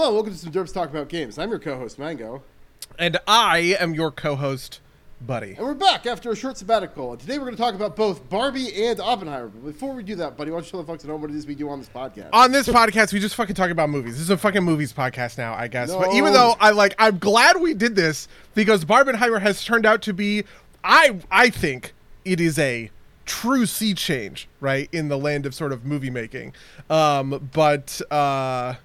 Hello, welcome to some Derps Talk About Games. I'm your co-host Mango, And I am your co-host, Buddy. and we're back after a short sabbatical. And today we're going to talk about both Barbie and Oppenheimer. But before we do that, buddy, why don't you tell the folks at home what it is we do on this podcast? On this podcast, we just fucking talk about movies. This is a fucking movies podcast now, I guess. But even though I like, I'm glad we did this because Barbenheimer has turned out to be, I I think it is a true sea change, right, in the land of sort of movie making. Um, but uh,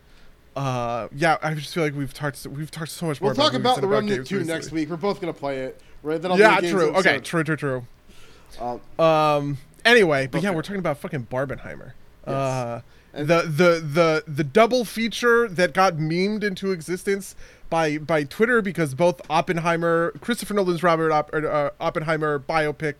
uh, yeah, I just feel like we've talked we've talked so much we'll talk movies about The Remnant games 2 recently. next week. We're both going to play it, right? Then I'll Yeah, true. Okay, true, true, true. Um, Um. Anyway, but yeah, we're talking about fucking Barbenheimer. Yes. Uh, the the the the double feature that got memed into existence by by Twitter because both Oppenheimer, Christopher Nolan's Robert Op- uh, Oppenheimer biopic,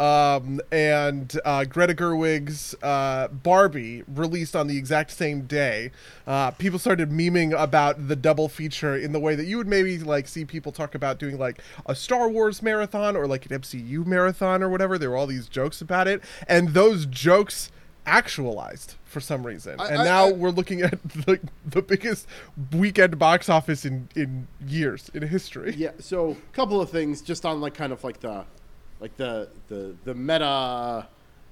um, and uh, Greta Gerwig's uh, Barbie released on the exact same day. Uh, people started memeing about the double feature in the way that you would maybe like see people talk about doing like a Star Wars marathon or like an MCU marathon or whatever. There were all these jokes about it, and those jokes actualized for some reason. I- and I- now I- we're looking at the, the biggest weekend box office in in years in history. yeah, so a couple of things just on like kind of like the like the the the meta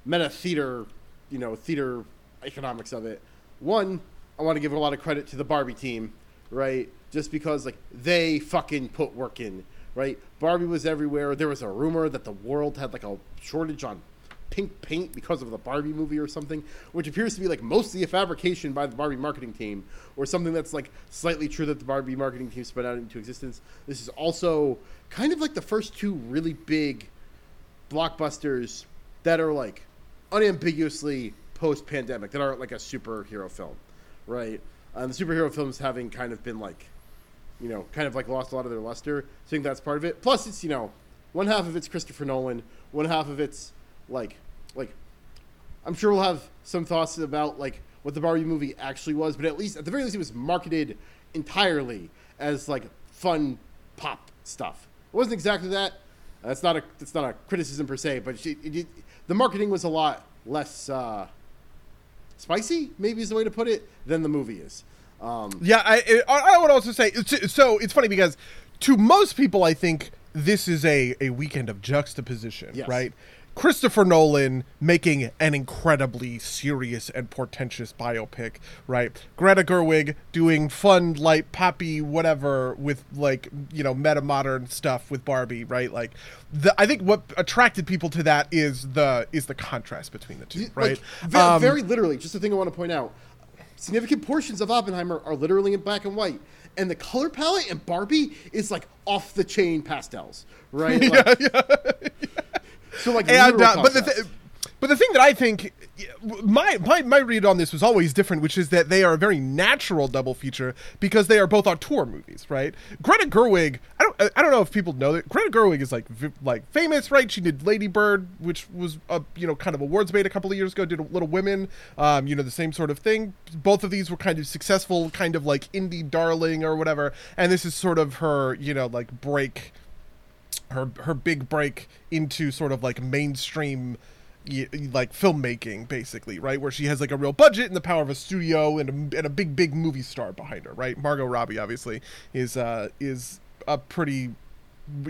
meta theater, you know, theater economics of it. One, I want to give a lot of credit to the Barbie team, right? Just because like they fucking put work in, right? Barbie was everywhere. There was a rumor that the world had like a shortage on pink paint because of the Barbie movie or something, which appears to be like mostly a fabrication by the Barbie marketing team, or something that's like slightly true that the Barbie marketing team spun out into existence. This is also kind of like the first two really big blockbusters that are like unambiguously post-pandemic that aren't like a superhero film, right? Um, the superhero films having kind of been like, you know, kind of like lost a lot of their luster. So I think that's part of it. Plus, it's you know, one half of it's Christopher Nolan, one half of it's like, like, I'm sure we'll have some thoughts about like what the Barbie movie actually was, but at least at the very least, it was marketed entirely as like fun pop stuff. It wasn't exactly that. That's not a that's not a criticism per se, but it, it, the marketing was a lot less uh, spicy, maybe is the way to put it, than the movie is. Um, Yeah, I I I would also say so. It's funny because to most people, I think this is a a weekend of juxtaposition, Yes. right? Christopher Nolan making an incredibly serious and portentous biopic, right? Greta Gerwig doing fun, light, poppy, whatever with like you know meta modern stuff with Barbie, right? Like, the, I think what attracted people to that is the is the contrast between the two, Like, right? ve- Um, very literally, just a thing I want to point out. Significant portions of Oppenheimer are literally in black and white, and the color palette in Barbie is like off the chain pastels, right? Like- So like, and uh, but the th- but the thing that I think my, my my read on this was always different, which is that they are a very natural double feature because they are both auteur movies, right? Greta Gerwig, I don't I don't know if people know that Greta Gerwig is like like famous, right? She did Lady Bird, which was a you know kind of awards bait a couple of years ago. Did Little Women, um, you know the same sort of thing. Both of these were kind of successful, kind of like indie darling or whatever. And this is sort of her you know like break her her big break into sort of like mainstream like filmmaking basically right? Where she has like a real budget and the power of a studio and a, and a big big movie star behind her right? Margot robbie obviously is uh is a pretty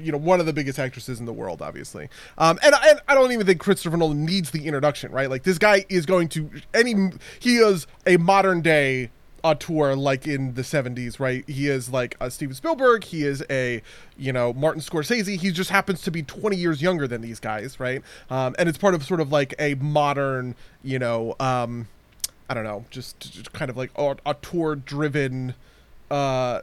you know one of the biggest actresses in the world obviously. Um and, I- and i don't even think christopher nolan needs the introduction right? Like this guy is going to any he is a modern day auteur like in the 70s right? He is like a steven spielberg. He is a you know martin scorsese. He just happens to be 20 years younger than these guys right? Um and it's part of sort of like a modern you know um i don't know just, just kind of like auteur driven uh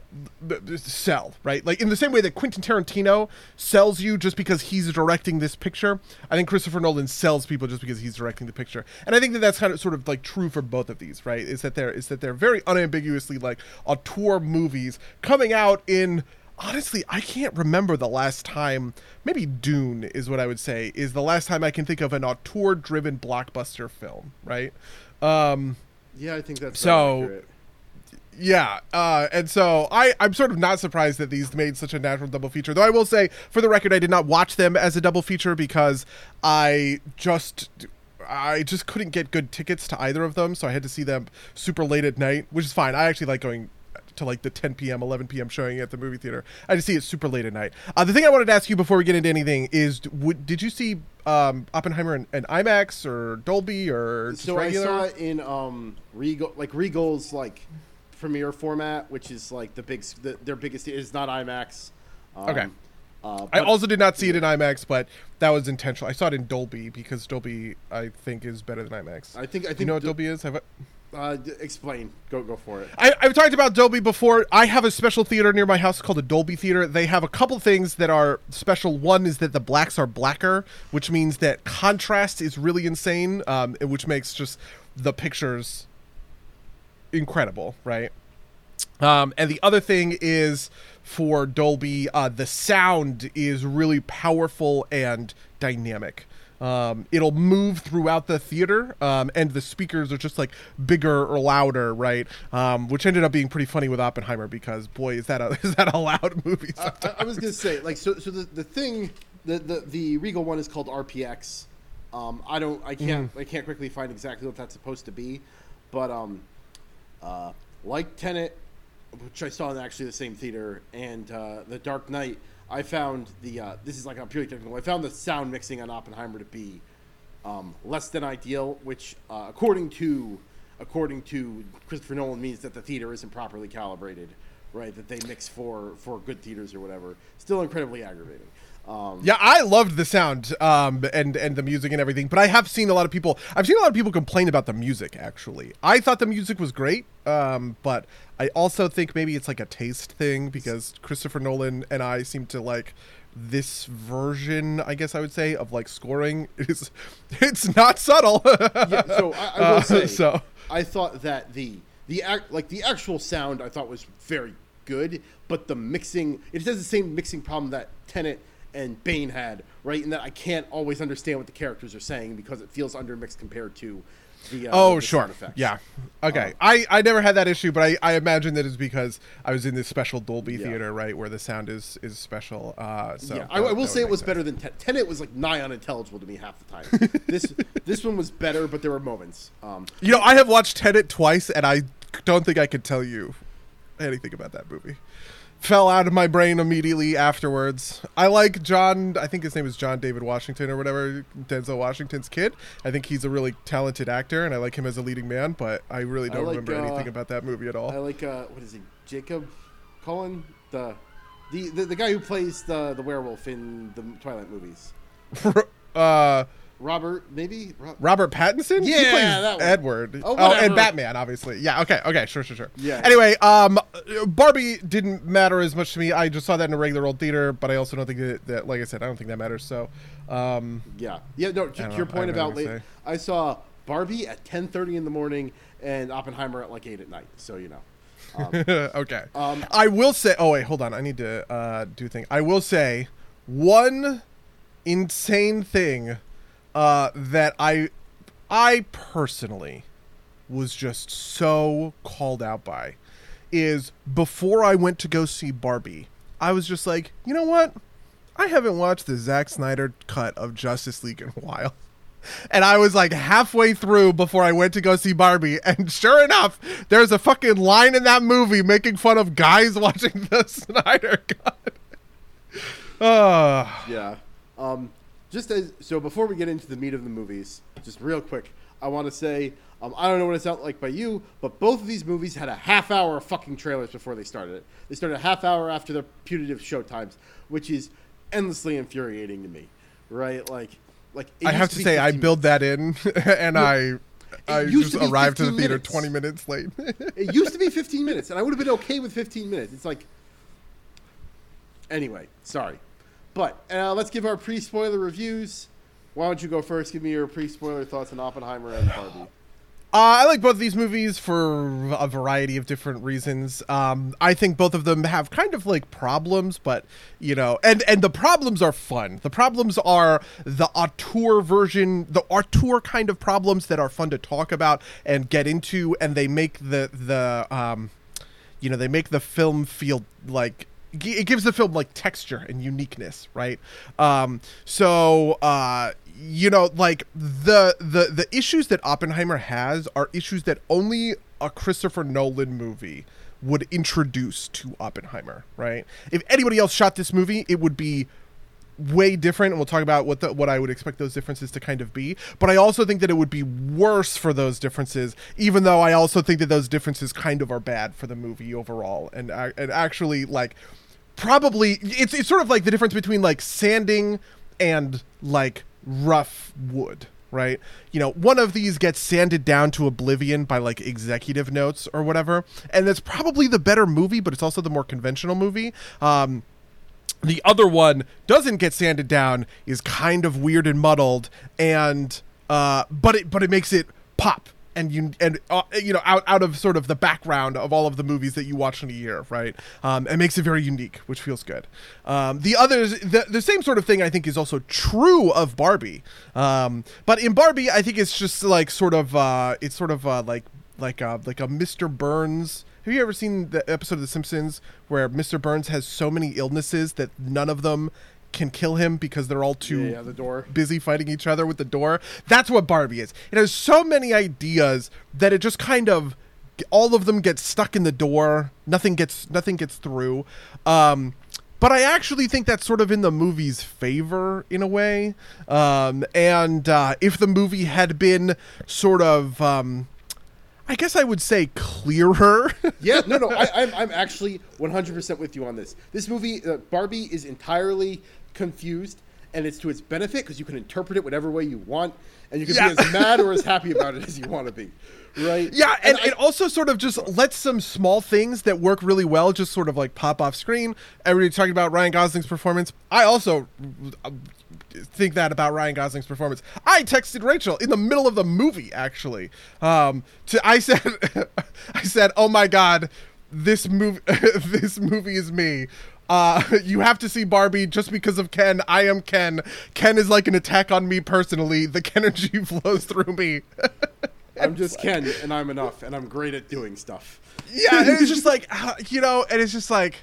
sell right? Like in the same way that quentin tarantino sells you just because he's directing this picture i think christopher nolan sells people just because he's directing the picture. And i think that that's kind of sort of like true for both of these right? Is that they're is that they're very unambiguously like auteur movies coming out in honestly i can't remember the last time maybe dune is what i would say is the last time i can think of an auteur driven blockbuster film right? Um yeah, I think that's So- accurate. Yeah, uh, and so I, I'm sort of not surprised that these made such a natural double feature. Though I will say, for the record, I did not watch them as a double feature because I just I just couldn't get good tickets to either of them, so I had to see them super late at night, which is fine. I actually like going to like the 10 p.m., 11 p.m. showing at the movie theater. I just see it super late at night. Uh, the thing I wanted to ask you before we get into anything is, would, did you see um, Oppenheimer in, in IMAX or Dolby or just so regular? I saw it in um Regal, like Regal's like premiere format, which is like the big, the, their biggest. It's not IMAX. Um, Okay. Uh, I also did not see it in IMAX, but that was intentional. I saw it in Dolby because Dolby, I think, is better than IMAX. I think I think Do you know what Dol- Dolby is? Have I, Uh, d- explain. Go go for it. I, I've talked about Dolby before. I have a special theater near my house called a Dolby Theater. They have a couple things that are special. One is that the blacks are blacker, which means that contrast is really insane, um, which makes just the pictures incredible, right? Um, and the other thing is for Dolby, uh, the sound is really powerful and dynamic. Um, it'll move throughout the theater, um, and the speakers are just like bigger or louder, right? Um, which ended up being pretty funny with Oppenheimer because boy, is that a is that a loud movie? I, I- I was gonna say like so so the, the thing the, the the Regal one is called RPX. Um, I don't I can't Mm-hmm. I can't quickly find exactly what that's supposed to be, but um, uh, like Tenet, which I saw in actually the same theater, and uh, The Dark Knight, I found the uh, this is like a purely technical. I found the sound mixing on Oppenheimer to be um, less than ideal, which uh, according to according to Christopher Nolan means that the theater isn't properly calibrated, right? That they mix for for good theaters or whatever. Still incredibly aggravating. Um, Yeah, I loved the sound um, and and the music and everything, but I have seen a lot of people. I've seen a lot of people complain about the music. Actually, I thought the music was great, um, but I also think maybe it's like a taste thing because Christopher Nolan and I seem to like this version. I guess I would say of like scoring is it's not subtle. yeah, so I, I will Uh, so- I thought that the the act like the actual sound I thought was very good, but the mixing it has the same mixing problem that Tenet and Bane had, right? And that I can't always understand what the characters are saying because it feels undermixed compared to the uh, Oh, the sure. effects. Yeah. Okay. I, I never had that issue, but I, I imagine that is because I was in this special Dolby Yeah. theater, right, where the sound is is special. Uh, so yeah, I, that- I will say it was make better than Ten- Tenet. Was like nigh unintelligible to me half the time. this this one was better, but there were moments. Um, You know, I have watched Tenet twice, and I don't think I could tell you anything about that movie. Fell out of my brain immediately afterwards. I like John. I think his name is John David Washington or whatever. Denzel Washington's kid. I think he's a really talented actor, and I like him as a leading man. But I really don't like, remember uh, anything about that movie at all. I like uh, what is he? Jacob Cullen, the the the, the guy who plays the the werewolf in the Twilight movies. uh, Robert, maybe. Ro- Robert Pattinson. he Yeah, plays that one. Edward. Oh, Oh, and Batman, obviously. Yeah. Okay. Okay. Sure. Sure. Sure. Yeah. Anyway, um, Barbie didn't matter as much to me. I just saw that in a regular old theater, but I also don't think that, that like I said, I don't think that matters. So, um, yeah, yeah. No, to, your know. point I don't know about late. I saw Barbie at ten thirty in the morning and Oppenheimer at like eight at night. So you know. Um, okay. Um, I will say. Oh wait, hold on. I need to uh, do a thing. I will say one insane thing uh, that I I personally was just so called out by is before I went to go see Barbie, I was just like, you know what? I haven't watched the Zack Snyder cut of Justice League in a while. And I was like halfway through before I went to go see Barbie, and sure enough, there's a fucking line in that movie making fun of guys watching the Snyder cut. Uh, Yeah. Um, just as so, before we get into the meat of the movies, just real quick, I want to say um, I don't know what it's out like by you, but both of these movies had a half hour of fucking trailers before they started it. They started a half hour after their putative show times, which is endlessly infuriating to me. Right? Like, like it I have to be say, I 15 build that in, and I, I used just to arrived to the theater minutes. 20 minutes late. It used to be 15 minutes, and I would have been okay with 15 minutes. It's like. Anyway, sorry. But uh, let's give our pre spoiler reviews. Why don't you go first? Give me your pre spoiler thoughts on Oppenheimer and Barbie. Uh, I like both of these movies for a variety of different reasons. Um, I think both of them have kind of like problems, but you know, and and the problems are fun. The problems are the auteur version, the auteur kind of problems that are fun to talk about and get into, and they make the the um, you know, they make the film feel like it gives the film like texture and uniqueness, right? Um, so uh, you know, like the the the issues that Oppenheimer has are issues that only a Christopher Nolan movie would introduce to Oppenheimer, right? If anybody else shot this movie, it would be way different and we'll talk about what the, what I would expect those differences to kind of be but I also think that it would be worse for those differences even though I also think that those differences kind of are bad for the movie overall and and actually like probably it's it's sort of like the difference between like sanding and like rough wood right? You know one of these gets sanded down to oblivion by like executive notes or whatever and that's probably the better movie but it's also the more conventional movie. Um the other one doesn't get sanded down, is kind of weird and muddled, and uh, but it but it makes it pop and you and uh, you know out out of sort of the background of all of the movies that you watch in a year, right? Um, it makes it very unique, which feels good. Um, the others, the the same sort of thing, I think, is also true of Barbie. Um, but in Barbie, I think it's just like sort of uh, it's sort of uh, like like a, like a Mr. Burns have you ever seen the episode of The Simpsons where Mr. Burns has so many illnesses that none of them can kill him because they're all too Yeah, yeah, the door. busy fighting each other with the door? That's what Barbie is. It has so many ideas that it just kind of all of them get stuck in the door. Nothing gets nothing gets through. Um, but I actually think that's sort of in the movie's favor in a way. Um, and uh, if the movie had been sort of um, I guess I would say clearer. yeah, no, no, I, I'm, I'm actually 100% with you on this. This movie, uh, Barbie, is entirely confused, and it's to its benefit because you can interpret it whatever way you want, and you can Yeah. be as mad or as happy about it as you want to be, right? yeah, and, I- it also sort of just lets some small things that work really well just sort of like pop off screen. Everybody talking about Ryan Gosling's performance. I also uh, think that about Ryan Gosling's performance. I texted Rachel in the middle of the movie actually. Um, to I said, I said, "Oh my god, this movie, this movie is me." Uh, you have to see Barbie just because of Ken. I am Ken. Ken is like an attack on me personally. The Ken energy flows through me. I'm just Ken, and I'm enough, and I'm great at doing stuff. yeah, and it's just like uh, you know, and it's just like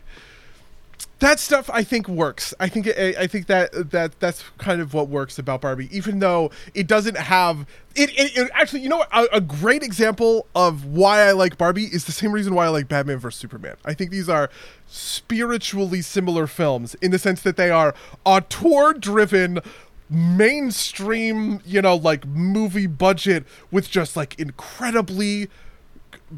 that stuff. I think works. I think I, I think that that that's kind of what works about Barbie, even though it doesn't have it. it, it actually, you know, what? A, a great example of why I like Barbie is the same reason why I like Batman vs Superman. I think these are spiritually similar films in the sense that they are auteur-driven mainstream, you know, like movie budget with just like incredibly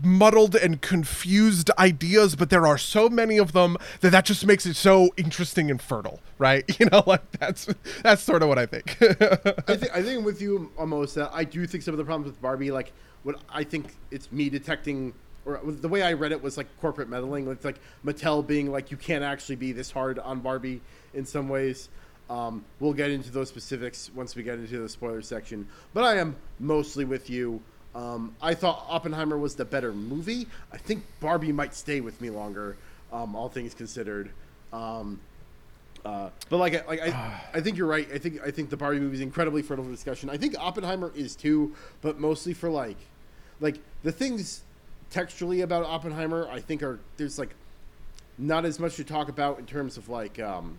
muddled and confused ideas, but there are so many of them that that just makes it so interesting and fertile, right? You know, like that's that's sort of what I think. I think I think with you almost. That I do think some of the problems with Barbie, like what I think it's me detecting, or the way I read it was like corporate meddling. It's like Mattel being like, you can't actually be this hard on Barbie in some ways. Um, we'll get into those specifics once we get into the spoiler section. But I am mostly with you. Um, I thought Oppenheimer was the better movie. I think Barbie might stay with me longer, um, all things considered. Um, uh, but like, like I, I think you're right. I think I think the Barbie movie is incredibly fertile for discussion. I think Oppenheimer is too, but mostly for like, like the things textually about Oppenheimer. I think are there's like not as much to talk about in terms of like um,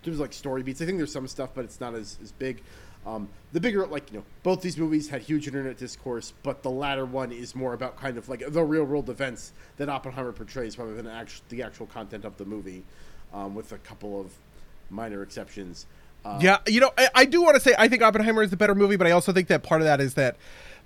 in terms of like story beats. I think there's some stuff, but it's not as as big. Um, the bigger, like you know, both these movies had huge internet discourse, but the latter one is more about kind of like the real world events that Oppenheimer portrays, rather than actual, the actual content of the movie, um, with a couple of minor exceptions. Uh, yeah, you know, I, I do want to say I think Oppenheimer is the better movie, but I also think that part of that is that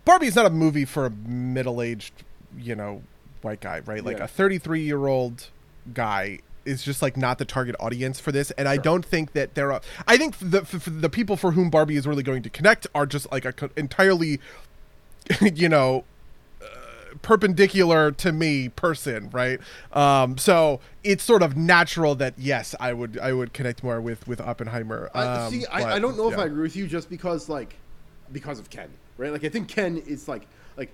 Barbie is not a movie for a middle-aged, you know, white guy, right? Like Yeah. a 33-year-old guy is just like not the target audience for this, and I don't think that there are. I think the the people for whom Barbie is really going to connect are just like a entirely, you know, perpendicular to me person, right? Um, so it's sort of natural that yes, I would I would connect more with with Oppenheimer. I, Um, see, but, I, I don't know if. I agree with you just because like because of Ken, right? Like I think Ken is like like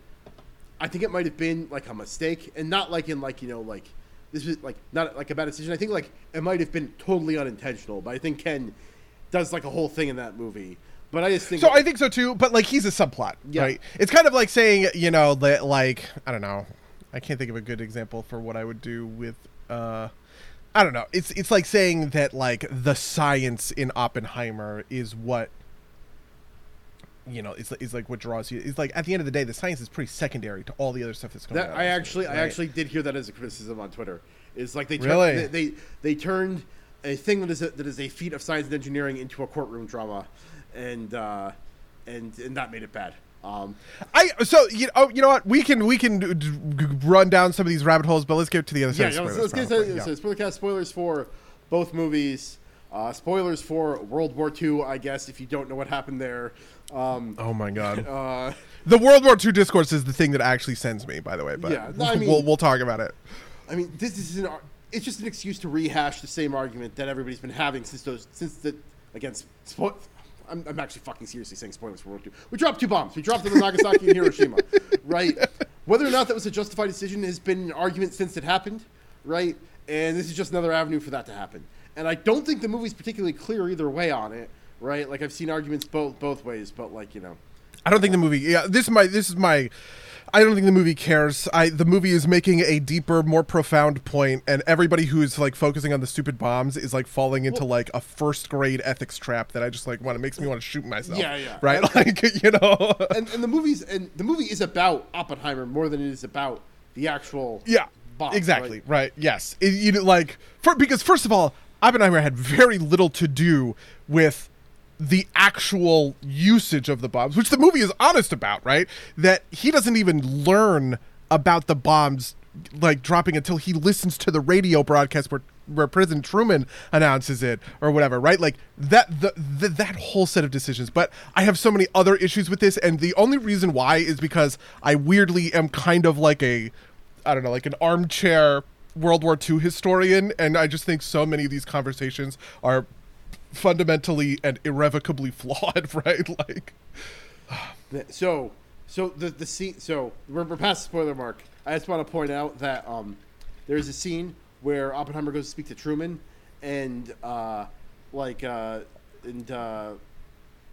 I think it might have been like a mistake and not like in like you know like this was like not like a bad decision. I think like it might have been totally unintentional, but I think Ken does like a whole thing in that movie. But I just think So I think so too, but like he's a subplot, Yeah. right? It's kind of like saying, you know, that like I don't know, I can't think of a good example for what I would do with. uh I don't know. It's it's like saying that like the science in Oppenheimer is what you know it's is like what draws you. It's like at the end of the day, the science is pretty secondary to all the other stuff that's going That on. I actually, movie, I actually did hear that as a criticism on Twitter. Is like they turned, Really? they, they they turned a thing that is a, that is a feat of science and engineering into a courtroom drama, and uh, and and that made it bad. Um, I so you know you know what we can we can d- d- run down some of these rabbit holes, but let's get to the other yeah, side. yeah, let's, let's get spoilers, to so spoiler cast spoilers for both movies. Uh, spoilers for World War II, I guess, if you don't know what happened there. Um, Oh my god. uh, The World War II discourse is the thing that actually sends me, by the way. But Yeah, I mean- we'll we'll talk about it. I mean, this is an it's just an excuse to rehash the same argument that everybody's been having since those since the against spo- I'm, I'm actually fucking seriously saying spoilers for World War II. We dropped two bombs. We dropped them in Nagasaki and Hiroshima, right? Whether or not that was a justified decision has been an argument since it happened, right? And this is just another avenue for that to happen. And I don't think the movie's particularly clear either way on it, right? Like I've seen arguments both both ways, but like you know, I don't think the movie. Yeah, this is my. This is my. I don't think the movie cares. I the movie is making a deeper, more profound point, and everybody who's like focusing on the stupid bombs is like falling into like a first grade ethics trap that I just like want to makes me want to shoot myself. Yeah, yeah. Right, like you know. and, and the movies and the movie is about Oppenheimer more than it is about the actual Yeah, bomb, exactly. right? Right. Yes. It, you know, like for because first of all, Oppenheimer had very little to do with the actual usage of the bombs, which the movie is honest about. Right. That he doesn't even learn about the bombs like dropping until he listens to the radio broadcast where where President Truman announces it or whatever, right? Like that the, the that whole set of decisions. But I have so many other issues with this, and the only reason why is because I weirdly am kind of like a I don't know, like an armchair World War II historian, and I just think so many of these conversations are fundamentally and irrevocably flawed, right? Like, So, so the the scene. So we're, we're past the spoiler mark. I just want to point out that um, there's a scene where Oppenheimer goes to speak to Truman, and uh, like uh, and uh,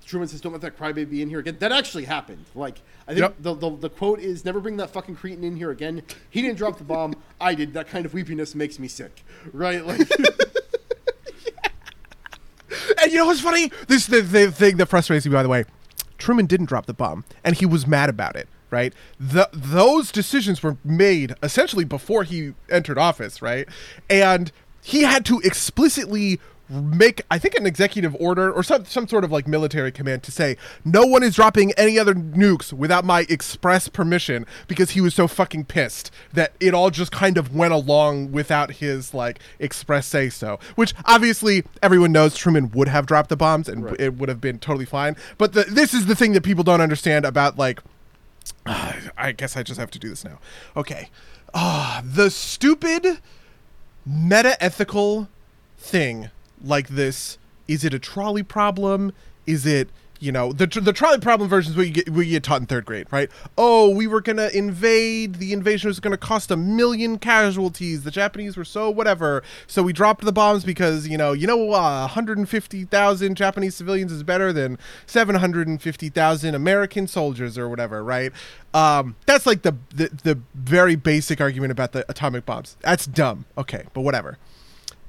Truman says, "Don't let that crybaby in here again." That actually happened. Like I think Yep. the, the the quote is, "Never bring that fucking cretin in here again." He didn't drop the bomb. I did. That kind of weepiness makes me sick. Right? Like. you know what's funny? This is the, the thing that frustrates me, by the way. Truman didn't drop the bomb, and he was mad about it, right? The, those decisions were made essentially before he entered office, right? And he had to explicitly make, I think, an executive order or some, some sort of like military command to say, no one is dropping any other nukes without my express permission because he was so fucking pissed that it all just kind of went along without his like express say so. Which obviously everyone knows Truman would have dropped the bombs and Right. it would have been totally fine. But the, this is the thing that people don't understand about like. I guess I just have to do this now. Okay. Ah, the stupid meta ethical thing like this is it a trolley problem? Is it you know the, the trolley problem version is what you get you get taught in third grade right? Oh we were gonna invade the invasion was gonna cost a million casualties. The japanese were so whatever. So we dropped the bombs because you know you know uh, 150000 japanese civilians is better than 750000 american soldiers or whatever right? Um, that's like the, the the very basic argument about the atomic bombs. That's dumb. Okay but whatever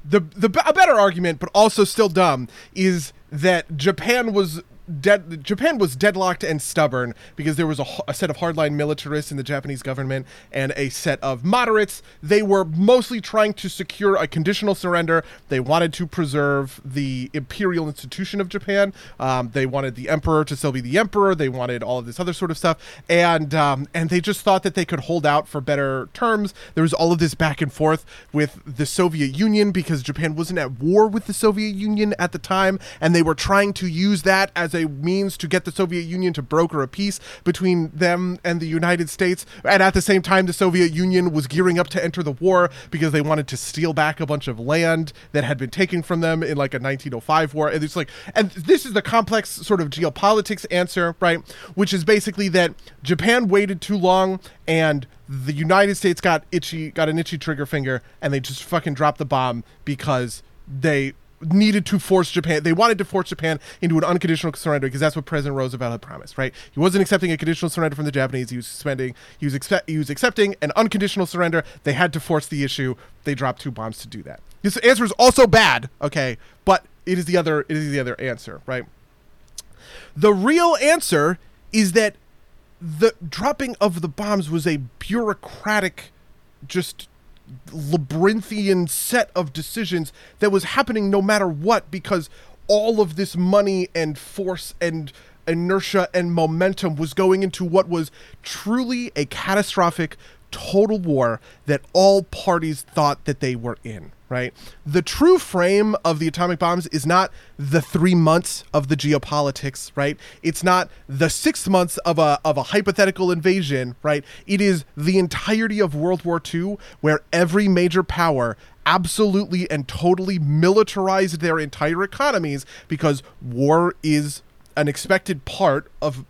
the the a better argument, but also still dumb, is that Japan was dead. Japan was deadlocked and stubborn because there was a set of hardline militarists in the Japanese government and a set of moderates. They were mostly trying to secure a conditional surrender. They wanted to preserve the imperial institution of Japan. Um, they wanted the emperor to still be the emperor. They wanted all of this other sort of stuff, and um, and they just thought that they could hold out for better terms. There was all of this back and forth with the Soviet Union because Japan wasn't at war with the Soviet Union at the time, and they were trying to use that as a means to get the Soviet Union to broker a peace between them and the United States. And at the same time, the Soviet Union was gearing up to enter the war because they wanted to steal back a bunch of land that had been taken from them in like a 1905 war. And it's like, and this is the complex sort of geopolitics answer, right? Which is basically that Japan waited too long and the United States got itchy, got an itchy trigger finger, and they just fucking dropped the bomb because they needed to force Japan. They wanted to force Japan into an unconditional surrender because that's what President Roosevelt had promised, right? He wasn't accepting a conditional surrender from the Japanese. He was suspending. He was expect. He was accepting an unconditional surrender. They had to force the issue. They dropped two bombs to do that. This answer is also bad, okay, but it is the other. It is the other answer, right? The real answer is that the dropping of the bombs was a bureaucratic, just labyrinthian set of decisions that was happening no matter what because all of this money and force and inertia and momentum was going into what was truly a catastrophic total war that all parties thought that they were in right? The true frame of the atomic bombs is not the three months of the geopolitics right? It's not the six months of a of a hypothetical invasion right? It is the entirety of world war ii where every major power absolutely and totally militarized their entire economies because war is an expected part of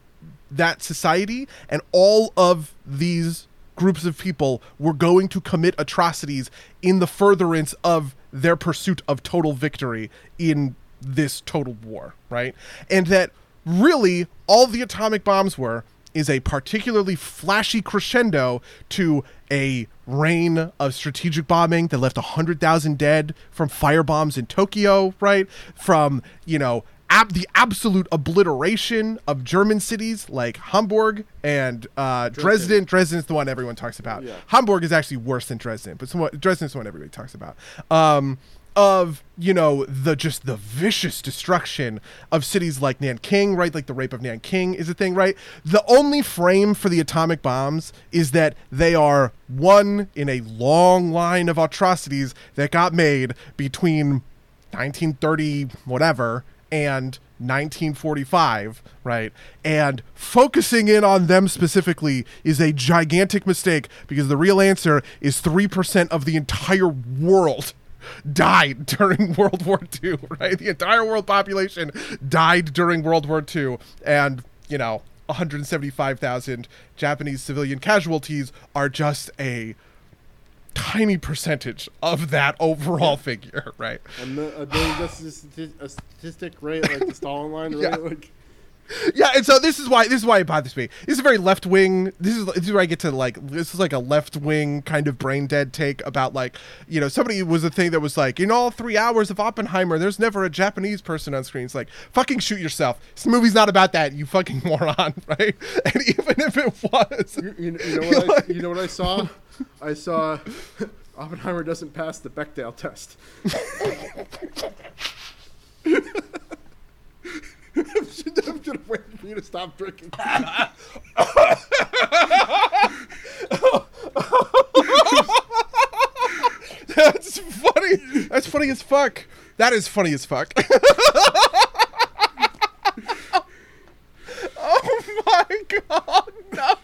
that society and all of these groups of people were going to commit atrocities in the furtherance of their pursuit of total victory in this total war, right? And that really all the atomic bombs were is a particularly flashy crescendo to a rain of strategic bombing that left 100,000 dead from firebombs in Tokyo, right? From, you know, ab- the absolute obliteration of German cities like Hamburg and uh, Dresden. Dresden is the one everyone talks about. Yeah. Hamburg is actually worse than Dresden, but somewhat, Dresden is the one everybody talks about. Um, of you know the just the vicious destruction of cities like Nanking, right? Like the rape of Nanking is a thing, right? The only frame for the atomic bombs is that they are one in a long line of atrocities that got made between 1930 whatever and 1945, right? And focusing in on them specifically is a gigantic mistake because the real answer is 3% of the entire world died during World War II, right? The entire world population died during World War II and, you know, 175,000 Japanese civilian casualties are just a tiny percentage of that overall figure, right? And the, uh, that's a, stati- a statistic, right? Like the Stalin line, right? Yeah. Like, yeah, and so this is why this is why it bothers me. This is a very left wing. This is this is where I get to like this is like a left wing kind of brain dead take about like you know somebody was a thing that was like in all three hours of Oppenheimer, there's never a Japanese person on screen. It's like fucking shoot yourself. This movie's not about that. You fucking moron, right? And even if it was, you, you, you know what? I, you know what I saw? I saw Oppenheimer doesn't pass the Bechdel test. I'm just, waiting for you to stop drinking. that's funny. That's funny as fuck. That is funny as fuck. oh my god, no.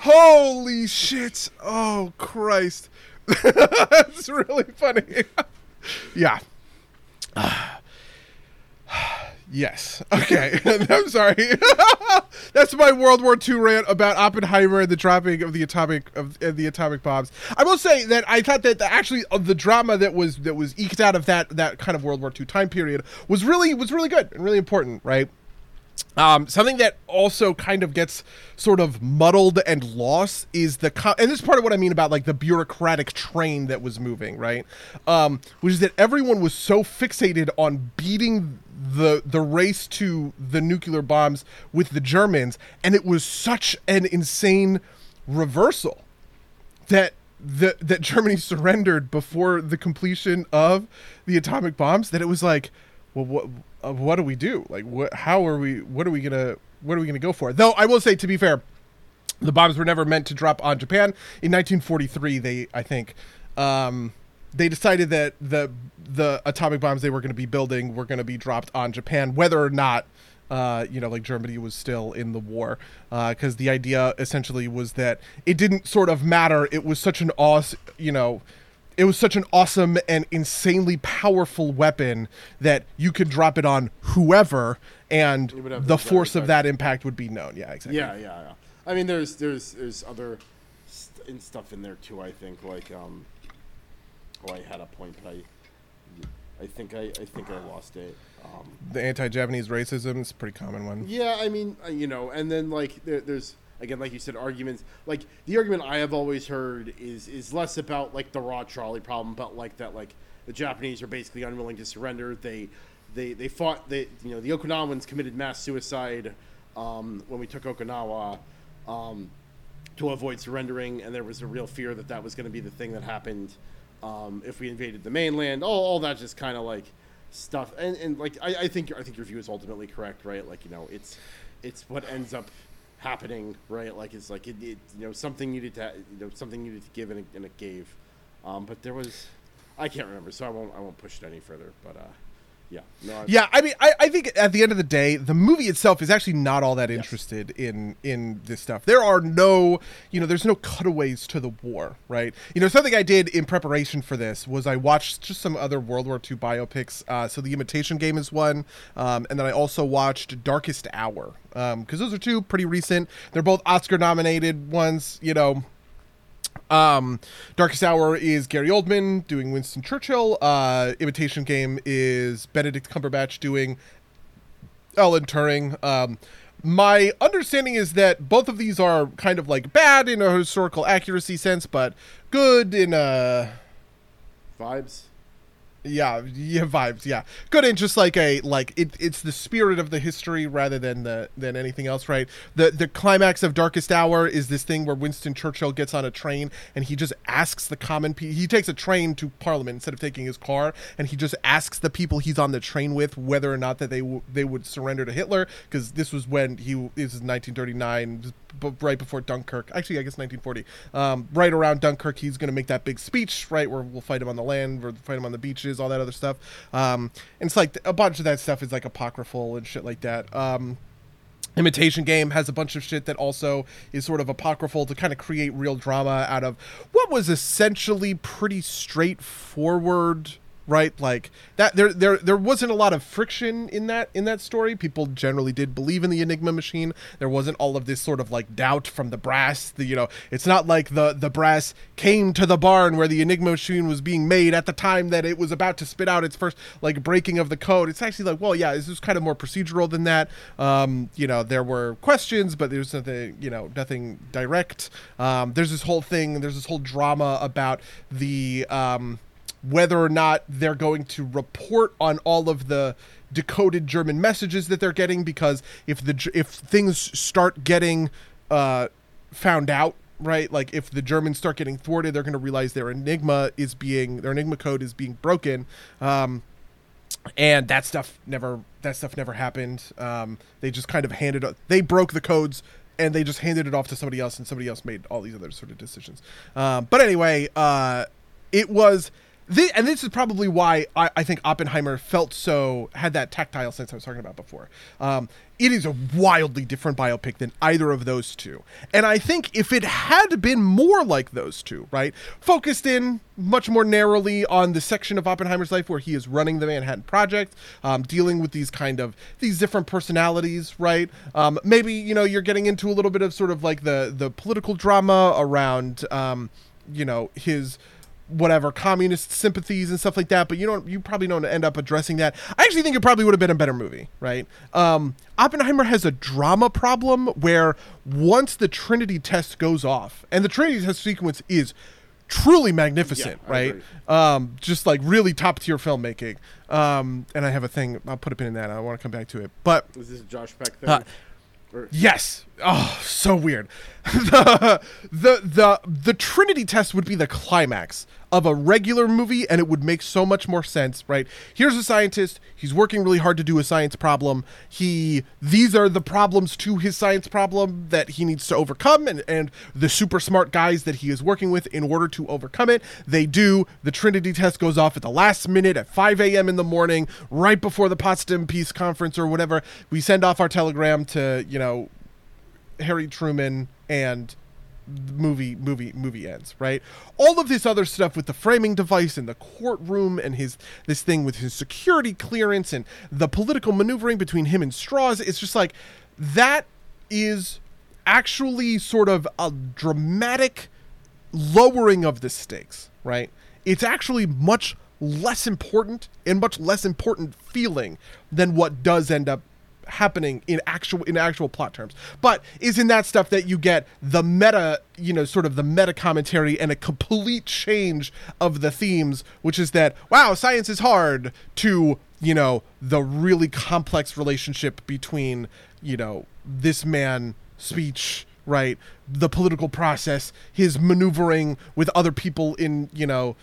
Holy shit. Oh Christ. That's really funny. yeah. Yes. Okay. I'm sorry. That's my World War II rant about Oppenheimer and the dropping of the atomic of, the atomic bombs. I will say that I thought that the, actually of the drama that was that was eked out of that that kind of World War II time period was really was really good and really important, right? Um, something that also kind of gets sort of muddled and lost is the co- and this is part of what I mean about like the bureaucratic train that was moving right, um, which is that everyone was so fixated on beating the the race to the nuclear bombs with the Germans, and it was such an insane reversal that that that Germany surrendered before the completion of the atomic bombs that it was like, well, what uh, what do we do? Like, what? How are we? What are we gonna? What are we gonna go for? Though I will say, to be fair, the bombs were never meant to drop on Japan. In 1943, they I think. Um, they decided that the the atomic bombs they were going to be building were going to be dropped on Japan, whether or not uh, you know, like Germany was still in the war, because uh, the idea essentially was that it didn't sort of matter. It was such an awesome, you know, it was such an awesome and insanely powerful weapon that you could drop it on whoever, and It would have the the force of that impact would be known. Yeah, exactly. Yeah, yeah, yeah. I mean, there's there's there's other st- stuff in there too. I think like um. Oh, I had a point, but I, I think I I think I lost it. Um, The anti-Japanese racism is a pretty common one. Yeah, I mean, uh, you know, and then like there, there's again, like you said, arguments. Like the argument I have always heard is is less about like the raw trolley problem, but like that like the Japanese are basically unwilling to surrender. They they they fought. They you know the Okinawans committed mass suicide um, when we took Okinawa. Um, to avoid surrendering, and there was a real fear that that was going to be the thing that happened um, if we invaded the mainland. All, all that just kind of like stuff, and, and like I, I think I think your view is ultimately correct, right? Like you know, it's it's what ends up happening, right? Like it's like it, it you know something needed to you know something needed to give and it, and it gave, um, but there was I can't remember, so I won't I won't push it any further, but. uh yeah. No, I- Yeah, I mean, I, I think at the end of the day, the movie itself is actually not all that interested in in this stuff. There are no, you know, there's no cutaways to the war, right? You know, something I did in preparation for this was I watched just some other World War II biopics. Uh, so The Imitation Game is one, um, and then I also watched Darkest Hour because those are two pretty recent. They're both Oscar nominated ones. You know, um, Darkest Hour is Gary Oldman doing Winston Churchill. Uh, Imitation Game is Benedict Cumberbatch doing Alan Turing. Um, my understanding is that both of these are kind of like bad in a historical accuracy sense, but good in a vibes. Yeah yeah vibes yeah good in just like a like it, it's the spirit of the history rather than the than anything else right the the climax of darkest hour is this thing where winston churchill gets on a train and he just asks the common people he takes a train to parliament instead of taking his car and he just asks the people he's on the train with whether or not that they w- they would surrender to hitler because this was when he this is 1939 b- right before Dunkirk. Actually, I guess 1940. Um, right around Dunkirk, he's going to make that big speech, right, where we'll fight him on the land, we'll fight him on the beaches, all that other stuff. Um, and it's like a bunch of that stuff is like apocryphal and shit like that. Um, Imitation Game has a bunch of shit that also is sort of apocryphal to kind of create real drama out of what was essentially pretty straightforward right? Like that there there there wasn't a lot of friction in that in that story. People generally did believe in the enigma machine. There wasn't all of this sort of like doubt from the brass the you know it's not like the the brass came to the barn where the enigma machine was being made at the time that it was about to spit out its first like breaking of the code. It's actually like well yeah this is kind of more procedural than that. Um you know there were questions but there's nothing you know nothing direct. Um there's this whole thing there's this whole drama about the um whether or not they're going to report on all of the decoded German messages that they're getting because if the if things start getting uh, found out right like if the Germans start getting thwarted they're going to realize their enigma is being their enigma code is being broken. Um, and that stuff never that stuff never happened. Um, they just kind of handed they broke the codes and they just handed it off to somebody else and somebody else made all these other sort of decisions. Um, but anyway uh, it was thi- and this is probably why I, I think Oppenheimer felt so had that tactile sense I was talking about before. Um, it is a wildly different biopic than either of those two, and I think if it had been more like those two, right, focused in much more narrowly on the section of Oppenheimer's life where he is running the Manhattan Project, um, dealing with these kind of these different personalities, right? Um, maybe you know you're getting into a little bit of sort of like the the political drama around, um, you know, his whatever communist sympathies and stuff like that but you don't you probably don't end up addressing that. I actually think it probably would have been a better movie right? Um oppenheimer has a drama problem where once the trinity test goes off and the trinity test sequence is truly magnificent Yeah, right? um just like really top tier filmmaking. Um and i have a thing i'll put a pin in that i want to come back to it but Is this Josh Peck thing? Uh, Yes. Oh, so weird. the, the the the Trinity test would be the climax of a regular movie and it would make so much more sense, right? Here's a scientist, he's working really hard to do a science problem. He these are the problems to his science problem that he needs to overcome and and the super smart guys that he is working with in order to overcome it. They do. The Trinity test goes off at the last minute at 5 a.m. in the morning, right before the Potsdam Peace Conference or whatever. We send off our telegram to, you know, Harry Truman and movie movie movie ends right all of this other stuff with the framing device in the courtroom and his this thing with his security clearance and the political maneuvering between him and Strauss it's just like that is actually sort of a dramatic lowering of the stakes, right? It's actually much less important and much less important feeling than what does end up happening in actual in actual plot terms. But is in that stuff that you get the meta, you know, sort of the meta commentary and a complete change of the themes, which is that wow, science is hard to you know the really complex relationship between you know this man speech right the political process his maneuvering with other people in you know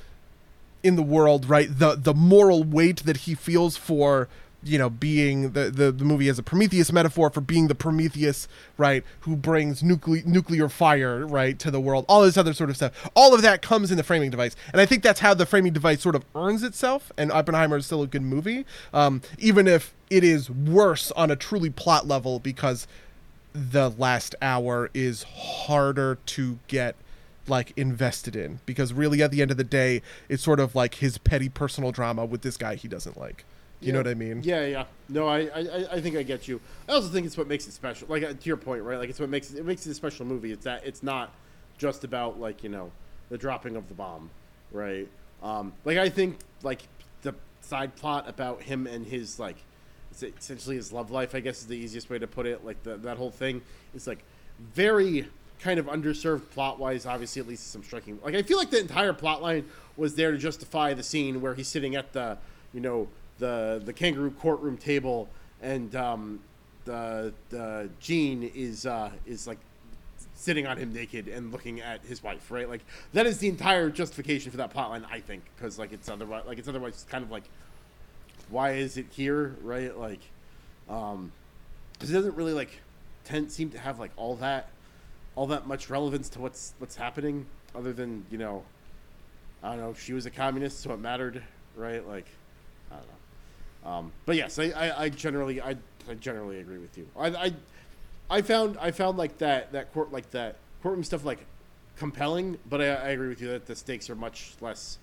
in the world right the the moral weight that he feels for you know being the, the the movie as a prometheus metaphor for being the prometheus right who brings nuclear nuclear fire right to the world all this other sort of stuff. All of that comes in the framing device. And i think that's how the framing device sort of earns itself and oppenheimer is still a good movie um, even if it is worse on a truly plot level because the last hour is harder to get like invested in. Because really at the end of the day it's sort of like his petty personal drama with this guy he doesn't like you know what I mean? Yeah, yeah. No, I, I, I- think I get you. I also think it's what makes it special. Like uh, to your point, right? Like it's what makes it, it makes it a special movie. It's that it's not just about like you know the dropping of the bomb, right? Um, like I think like the side plot about him and his like it's essentially his love life. I guess is the easiest way to put it. Like the, that whole thing is like very kind of underserved plot wise. Obviously, at least some striking. Like I feel like the entire plot line was there to justify the scene where he's sitting at the you know the the kangaroo courtroom table and um, the the Jean is uh, is like sitting on him naked and looking at his wife, right? Like that is the entire justification for that plotline, I think, because like it's otherwise like it's otherwise kind of like why is it here, right? Like, um, because it doesn't really like tend seem to have like all that all that much relevance to what's what's happening, other than you know, I don't know, she was a communist, so it mattered, right? Like, I don't know. Um, but yes, I, I, I generally I, I generally agree with you. I, I found I found like that that court like that courtroom stuff like compelling, but I, I agree with you that the stakes are much less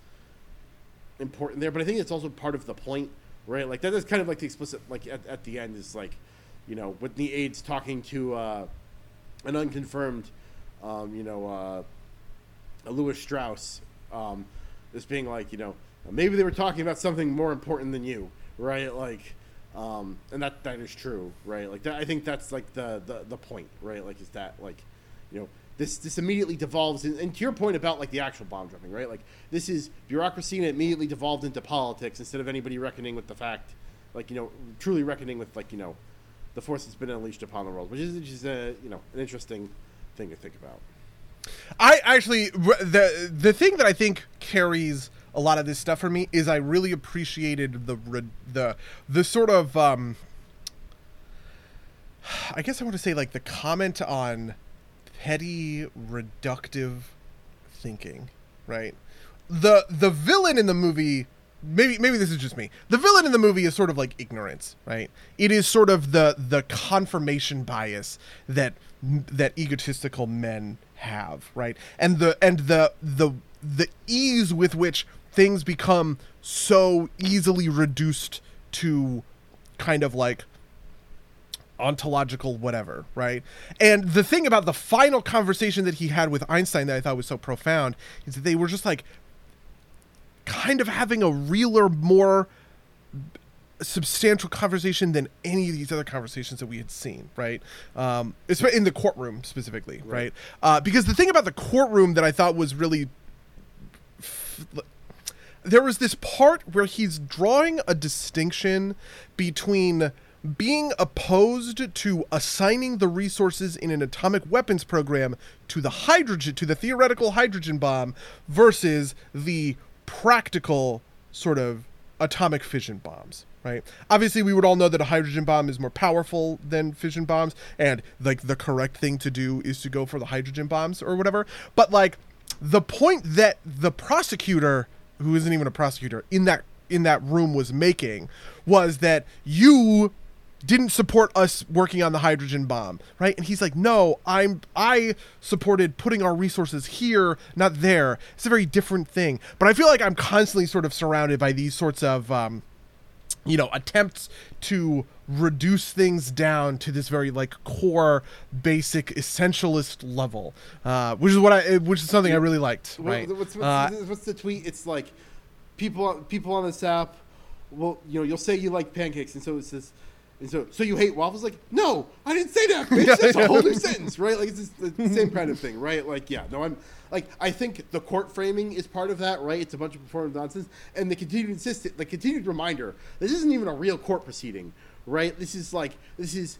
important there. But I think it's also part of the point, right? Like that is kind of like the explicit like at, at the end is like, you know, with the aides talking to uh, an unconfirmed, um, you know, uh, a Lewis Strauss, um, this being like, you know, maybe they were talking about something more important than you, right? Like, um, and that that is true, right? Like that, I think that's like the, the the point, right? Like, is that like, you know, this this immediately devolves, in, and to your point about like the actual bomb dropping, right? Like, this is bureaucracy, and it immediately devolved into politics instead of anybody reckoning with the fact, like, you know, truly reckoning with like, you know, the force that's been unleashed upon the world, which is is a you know an interesting thing to think about. I actually the the thing that I think carries a lot of this stuff for me is I really appreciated the the the sort of um I guess I want to say like the comment on petty reductive thinking, right? The the villain in the movie maybe maybe this is just me. The villain in the movie is sort of like ignorance, right? It is sort of the the confirmation bias that that egotistical men have, right? And the and the the the ease with which things become so easily reduced to kind of like ontological whatever, right? And the thing about the final conversation that he had with Einstein that I thought was so profound is that they were just like kind of having a realer, more substantial conversation than any of these other conversations that we had seen, right? Um, in the courtroom specifically, right? Uh, because the thing about the courtroom that I thought was really there was this part where he's drawing a distinction between being opposed to assigning the resources in an atomic weapons program to the hydrogen to the theoretical hydrogen bomb versus the practical sort of atomic fission bombs right? Obviously we would all know that a hydrogen bomb is more powerful than fission bombs and like the correct thing to do is to go for the hydrogen bombs or whatever. But like the point that the prosecutor who isn't even a prosecutor in that in that room was making was that you didn't support us working on the hydrogen bomb right? And he's like no i'm i supported putting our resources here not there. It's a very different thing. But i feel like i'm constantly sort of surrounded by these sorts of um you know attempts to reduce things down to this very like core basic essentialist level uh which is what i which is something i really liked right What's, what's, Uh, what's the tweet? It's like people people on this app. Well, you know, you'll say you like pancakes, and so it says, And so, so you hate waffles? Like, no, I didn't say that, bitch. That's a whole new sentence, right? Like, it's the same kind of thing, right? Like, yeah, no, I'm like, I think the court framing is part of that, right? It's a bunch of performative nonsense, and the continued insist, the continued reminder, this isn't even a real court proceeding, right? This is like, this is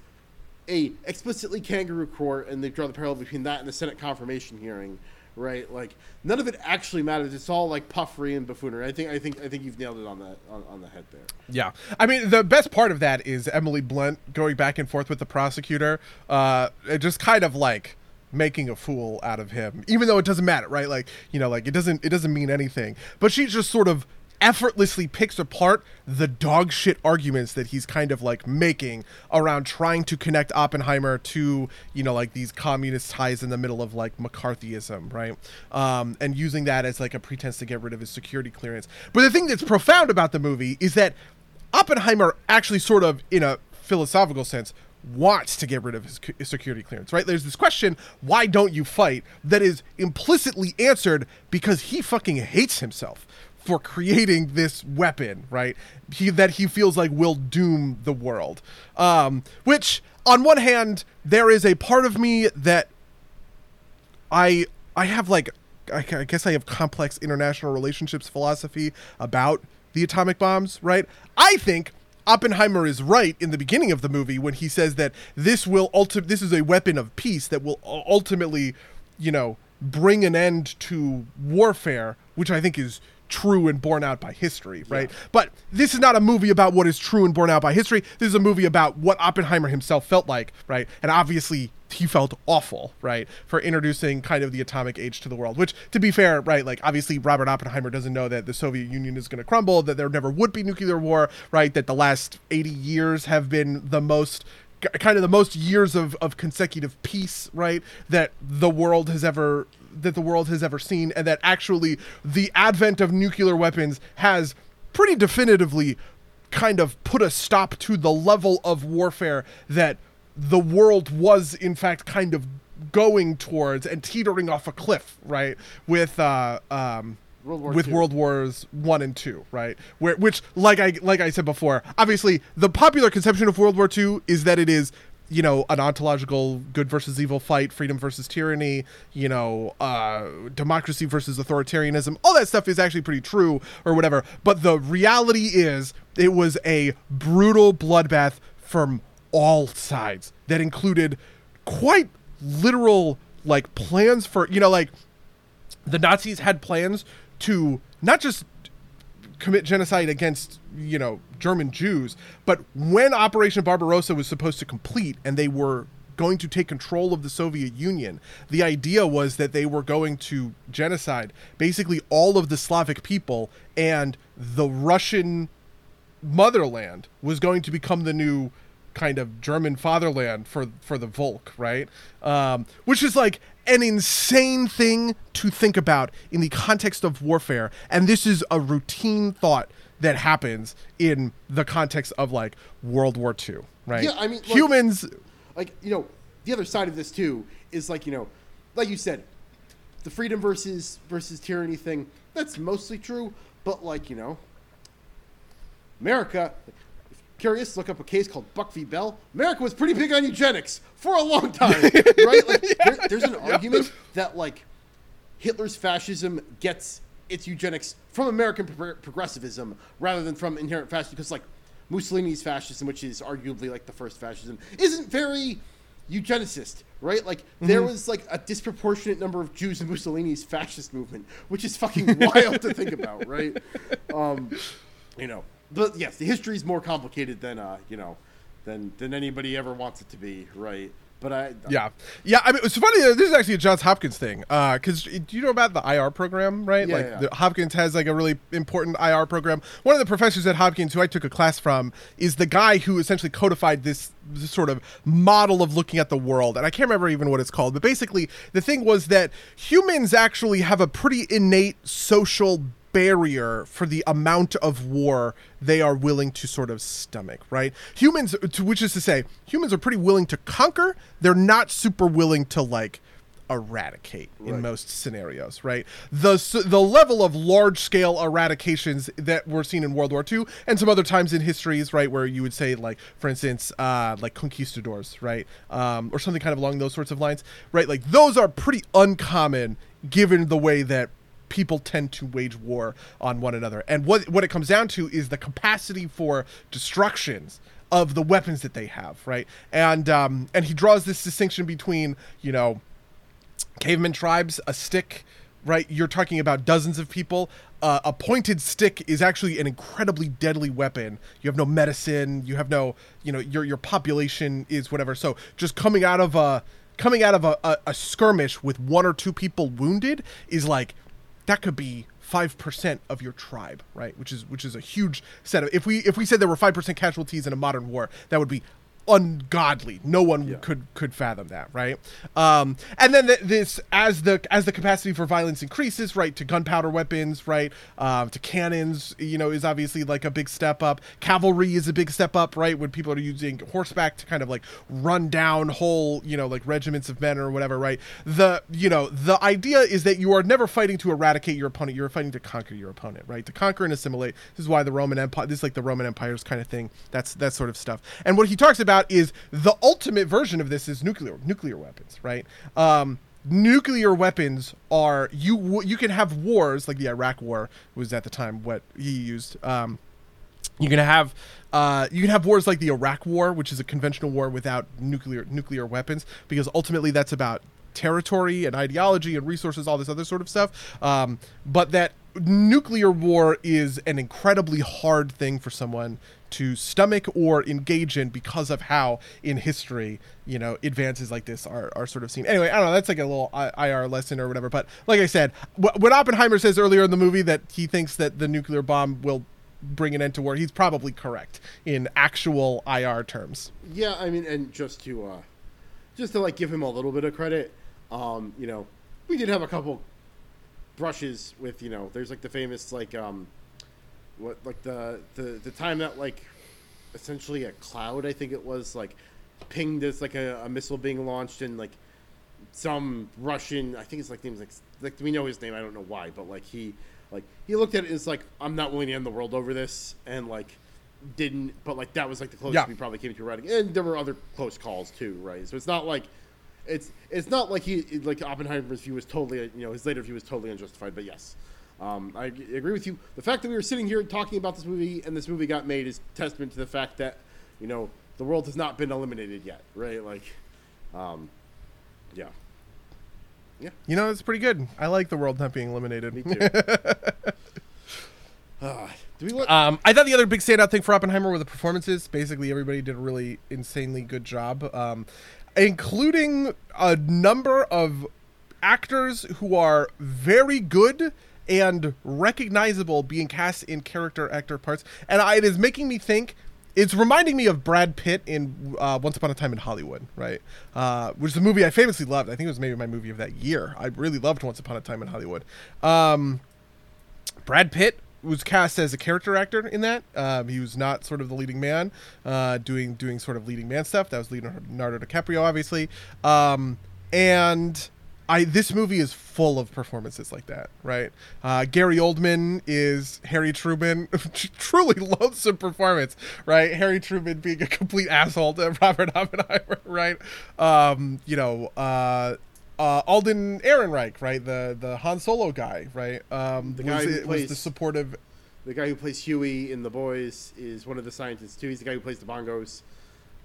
a explicitly kangaroo court, and they draw the parallel between that and the Senate confirmation hearing, right? Like none of it actually matters. It's all like puffery and buffoonery. I think I think I think you've nailed it on that on, on the head there. Yeah, I mean the best part of that is Emily Blunt going back and forth with the prosecutor, uh, just kind of like making a fool out of him, even though it doesn't matter, right? Like you know, like it doesn't it doesn't mean anything. But she's just sort of effortlessly picks apart the dog shit arguments that he's kind of like making around trying to connect Oppenheimer to, you know, like these communist ties in the middle of like McCarthyism, right? Um, and using that as like a pretense to get rid of his security clearance. But the thing that's profound about the movie is that Oppenheimer actually sort of, in a philosophical sense, wants to get rid of his, security clearance, right? There's this question, why don't you fight? That is implicitly answered because he fucking hates himself for creating this weapon, right? He that he feels like will doom the world. Um, which, on one hand, there is a part of me that I I have like I, guess I have complex international relationships philosophy about the atomic bombs, right? I think Oppenheimer is right in the beginning of the movie when he says that this will ulti- this is a weapon of peace that will ultimately, you know, bring an end to warfare, which I think is true and borne out by history, right? Yeah. But this is not a movie about what is true and borne out by history. This is a movie about what Oppenheimer himself felt like, right? And obviously he felt awful, right, for introducing kind of the atomic age to the world. Which, to be fair, right, like obviously Robert Oppenheimer doesn't know that the Soviet Union is going to crumble, that there never would be nuclear war, right? That the last 80 years have been the most kind of the most years of, of consecutive peace, right, that the world has ever that the world has ever seen, and that actually the advent of nuclear weapons has pretty definitively kind of put a stop to the level of warfare that the world was in fact kind of going towards and teetering off a cliff, right? With uh um World with II. World Wars One and Two, right? Where, which, like I like I said before, obviously the popular conception of World War Two is that it is you know an ontological good versus evil fight freedom versus tyranny you know uh, democracy versus authoritarianism all that stuff is actually pretty true or whatever but the reality is it was a brutal bloodbath from all sides that included quite literal like plans for you know like the nazis had plans to not just commit genocide against you know German Jews. But when Operation Barbarossa was supposed to complete and they were going to take control of the Soviet Union, the idea was that they were going to genocide basically all of the Slavic people and the Russian motherland was going to become the new kind of German fatherland for for the Volk, right? Um, which is like an insane thing to think about in the context of warfare, and this is a routine thought that happens in the context of like World War II, right? Yeah, I mean, like, humans. Like you know, the other side of this too is like you know, like you said, the freedom versus versus tyranny thing. That's mostly true, but like you know, America. Curious, look up a case called Buck v. Bell. America was pretty big on eugenics for a long time, right? Like, yeah, there, there's an argument that like Hitler's fascism gets its eugenics from American pro- progressivism rather than from inherent fascism because like Mussolini's fascism, which is arguably like the first fascism, isn't very eugenicist, right? Like mm-hmm. there was like a disproportionate number of Jews in Mussolini's fascist movement, which is fucking wild to think about, right? Um, you know, but yes, the history is more complicated than uh, you know, than than anybody ever wants it to be, right? But I, yeah, yeah. I mean, it's funny. This is actually a Johns Hopkins thing. Because uh, do you know about the IR program, right? Yeah, like yeah. The, Hopkins has like a really important IR program. One of the professors at Hopkins who I took a class from is the guy who essentially codified this, this sort of model of looking at the world. And I can't remember even what it's called. But basically, the thing was that humans actually have a pretty innate social barrier for the amount of war they are willing to sort of stomach, right? Humans, which is to say, humans are pretty willing to conquer. They're not super willing to like eradicate in Right. most scenarios, right? The the level of large scale eradications that were seen in World War II and some other times in histories, right, where you would say like, for instance, uh, like conquistadors, right, um, or something kind of along those sorts of lines, right? Like those are pretty uncommon given the way that people tend to wage war on one another. And what what it comes down to is the capacity for destructions of the weapons that they have, right? And um, and he draws this distinction between you know caveman tribes, a stick, right? You're talking about dozens of people. Uh, a pointed stick is actually an incredibly deadly weapon. You have no medicine. You have no, you know, your your population is whatever. So just coming out of a coming out of a, a, a skirmish with one or two people wounded is like that could be five percent of your tribe, right? Which is which is a huge set of. If we if we said there were five percent casualties in a modern war, that would be ungodly. No one Yeah. could could fathom that, right? Um, and then th- this as the as the capacity for violence increases, right, to gunpowder weapons, right, um, to cannons, you know, is obviously like a big step up. Cavalry is a big step up, right, when people are using horseback to kind of like run down whole, you know, like regiments of men or whatever, right? The you know the idea is that you are never fighting to eradicate your opponent; you're fighting to conquer your opponent, right? To conquer and assimilate. This is why the Roman Empire. This is like the Roman Empire's kind of thing. That's that sort of stuff. And what he talks about is the ultimate version of this is nuclear nuclear weapons, right? Um, nuclear weapons are you you can have wars like the Iraq War was at the time what he used. Um, you can have uh, you can have wars like the Iraq War, which is a conventional war without nuclear nuclear weapons, because ultimately that's about territory and ideology and resources, all this other sort of stuff. Um, but that nuclear war is an incredibly hard thing for someone to stomach or engage in because of how in history you know advances like this are, are sort of seen. Anyway i don't know that's like a little ir lesson or whatever but like i said wh- when oppenheimer says earlier in the movie that he thinks that the nuclear bomb will bring an end to war he's probably correct in actual ir terms. Yeah, I mean, and just to uh, just to like give him a little bit of credit, um, you know, we did have a couple brushes with you know, there's like the famous like um, what like the the the time that like essentially a cloud I think it was like pinged as like a, a missile being launched and like some Russian I think his like name's like like we know his name I don't know why but like he like he looked at it as like I'm not willing to end the world over this and like didn't but like that was like the closest Yeah. we probably came to writing. And there were other close calls too right? So it's not like it's it's not like he like Oppenheimer's view was totally you know his later view was totally unjustified but yes um, I agree with you. The fact that we were sitting here talking about this movie and this movie got made is testament to the fact that you know the world has not been eliminated yet right? Like um, yeah. Yeah. You know it's pretty good. I like the world not being eliminated. Me too. Uh, do we Um, I thought the other big standout thing for Oppenheimer were the performances. Basically, everybody did a really insanely good job, um, including a number of actors who are very good and recognizable being cast in character actor parts. And I, it is making me think. It's reminding me of Brad Pitt in uh, Once Upon a Time in Hollywood, right? Uh, which is a movie I famously loved. I think it was maybe my movie of that year. I really loved Once Upon a Time in Hollywood. Um, Brad Pitt was cast as a character actor in that. Um, he was not sort of the leading man, uh, doing doing sort of leading man stuff. That was Leonardo DiCaprio, obviously. Um, and I this movie is full of performances like that, right? Uh, Gary Oldman is Harry Truman, truly loathsome performance, right? Harry Truman being a complete asshole to Robert Oppenheimer, right? Um, you know, uh, uh, Alden Ehrenreich, right? The the Han Solo guy, right? Um, The was, guy who was the supportive. the guy who plays Hughie in The Boys is one of the scientists too. He's the guy who plays the bongos.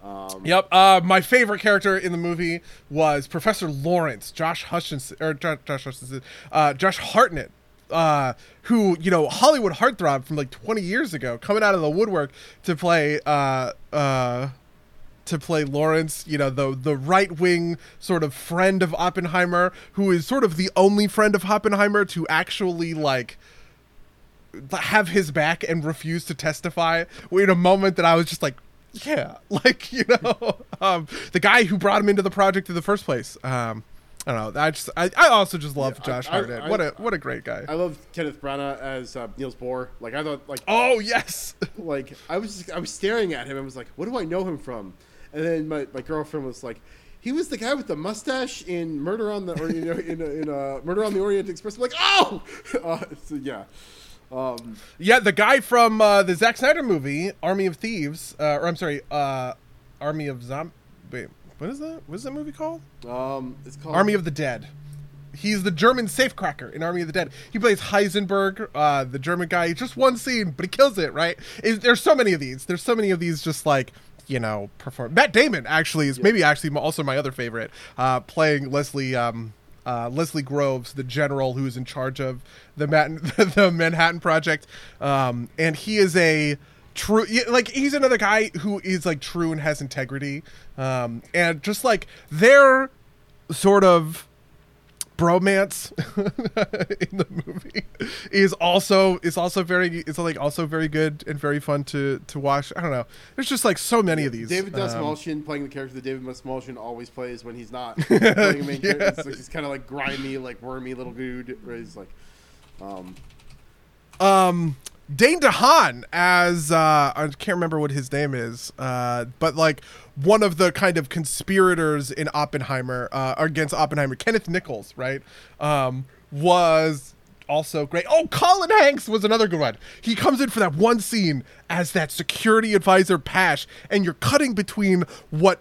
Um, Yep. Uh, my favorite character in the movie was Professor Lawrence, Josh Hutchinson, or Josh, Josh Hutchinson, uh, Josh Hartnett. Uh, who you know Hollywood heartthrob from like 20 years ago, coming out of the woodwork to play uh, uh, to play Lawrence, you know, the the right wing sort of friend of Oppenheimer, who is sort of the only friend of Oppenheimer to actually like have his back and refuse to testify. In a moment that I was just like, yeah, like you know, um, the guy who brought him into the project in the first place. Um, I don't know. I just, I, I also just love Yeah, Josh I- Hartnett. I- what a what a great guy. I love Kenneth Branagh as uh, Niels Bohr. Like I thought, like oh yes, like I was just, I was staring at him and was like, what do I know him from? And then my, my girlfriend was like, he was the guy with the mustache in Murder on the or you know in, in uh, Murder on the Orient Express. I'm like, oh, uh, so yeah. Um, Yeah, the guy from uh, the Zack Snyder movie, Army of Thieves, uh, or I'm sorry, uh, Army of Zom. Wait, what is that? What is that movie called? um, it's called Army of the Dead. He's the German safecracker in Army of the Dead. He plays Heisenberg, uh, the German guy. Just one scene, but he kills it. Right? It- there's so many of these. There's so many of these. Just like you know, perform. Matt Damon actually is maybe actually also my other favorite, uh, playing Leslie. Um, uh, Leslie Groves, the general who is in charge of the Manhattan, the Manhattan Project, um, and he is a true like he's another guy who is like true and has integrity, um, and just like their sort of bromance in the movie is also is also very it's like also very good and very fun to to watch. I don't know. There's just like so many of these. David Um, playing the character that David Dastmalchian always plays when he's not playing a main character. It's like, he's kind of like grimy, like wormy little dude. Where he's like, um, um Dane DeHaan as uh I can't remember what his name is, uh but like one of the kind of conspirators in Oppenheimer uh against Oppenheimer, Kenneth Nichols, right? Um was also great. Oh, Colin Hanks was another good one. He comes in for that one scene as that security advisor Pash and you're cutting between what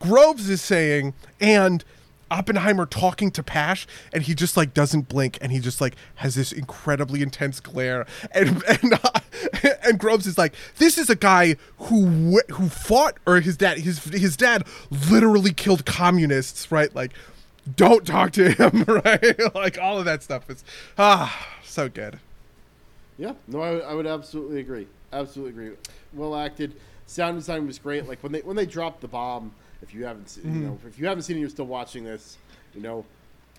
Groves is saying and Oppenheimer talking to Pash, and he just like doesn't blink, and he just like has this incredibly intense glare, and and uh, and Groves is like, this is a guy who who fought, or his dad, his his dad literally killed communists, right? Like, don't talk to him, right? like all of that stuff is ah so good. yeah, no, I, I would absolutely agree. Absolutely agree. Well acted. Sound design was great. Like when they when they dropped the bomb. If you haven't, seen, you know, if you haven't seen it, you're still watching this. You know,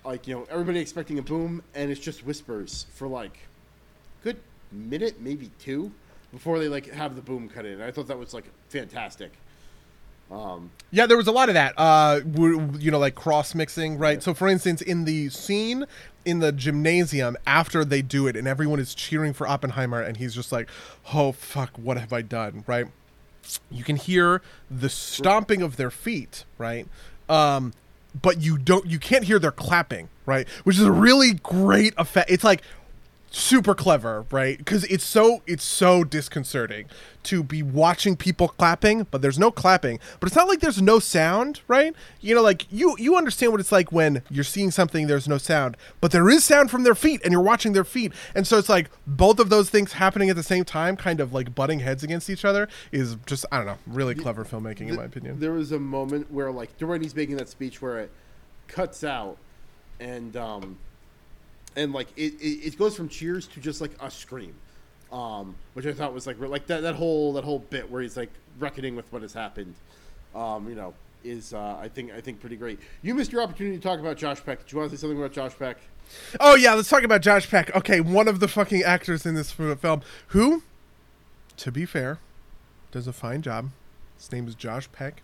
like you know, everybody expecting a boom, and it's just whispers for like good minute, maybe two, before they like have the boom cut in. I thought that was like fantastic. Um, Yeah, there was a lot of that. Uh, you know, like cross mixing, right? So, for instance, in the scene in the gymnasium after they do it, and everyone is cheering for Oppenheimer, and he's just like, "Oh fuck, what have I done?" Right? You can hear the stomping of their feet, right? Um, but you don't, you can't hear their clapping, right? Which is a really great effect. It's like super clever right? Because it's so it's so disconcerting to be watching people clapping but there's no clapping. But it's not like there's no sound right? You know like you you understand what it's like when you're seeing something there's no sound but there is sound from their feet and you're watching their feet. And so it's like both of those things happening at the same time kind of like butting heads against each other is just i don't know really clever filmmaking in my opinion. There was a moment where, like, during he's making that speech where it cuts out, and um, and like it, it, it goes from cheers to just like a scream, um, which I thought was like like that that whole that whole bit where he's like reckoning with what has happened, um, you know, is uh, I think I think pretty great. You missed your opportunity to talk about Josh Peck. Did you want to say something about Josh Peck? Oh yeah, let's talk about Josh Peck. Okay, one of the fucking actors in this film who, to be fair, does a fine job. His name is Josh Peck.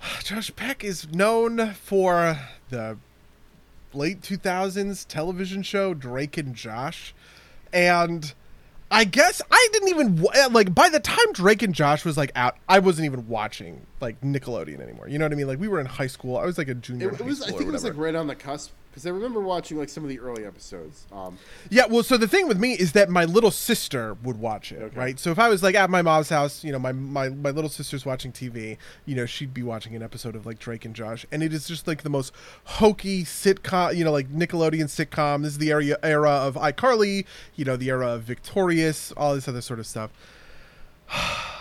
Josh Peck is known for the late 2000s television show Drake and Josh. And I guess I didn't even eh, like by the time Drake and Josh was like out, I wasn't even watching like Nickelodeon anymore. You know what I mean? Like we were in high school. I was like a junior. It, it was I think it was like right on the cusp because I remember watching like some of the early episodes. Um, Yeah, well, so the thing with me is that my little sister would watch it, Okay. right? So if I was like at my mom's house, you know, my, my my little sister's watching TV, you know, she'd be watching an episode of like Drake and Josh, and it is just like the most hokey sitcom, you know, like Nickelodeon sitcom. This is the area era of iCarly, you know, the era of Victorious, all this other sort of stuff.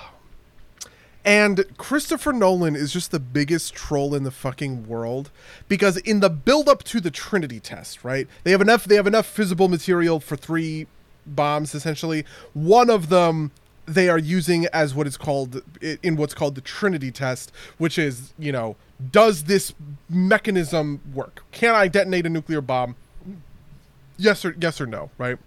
And Christopher Nolan is just the biggest troll in the fucking world because in the build up to the Trinity test, right? They have enough they have enough visible material for three bombs essentially. One of them they are using as what is called in what's called the Trinity test, which is, you know, does this mechanism work? Can I detonate a nuclear bomb? Yes or yes or no, right?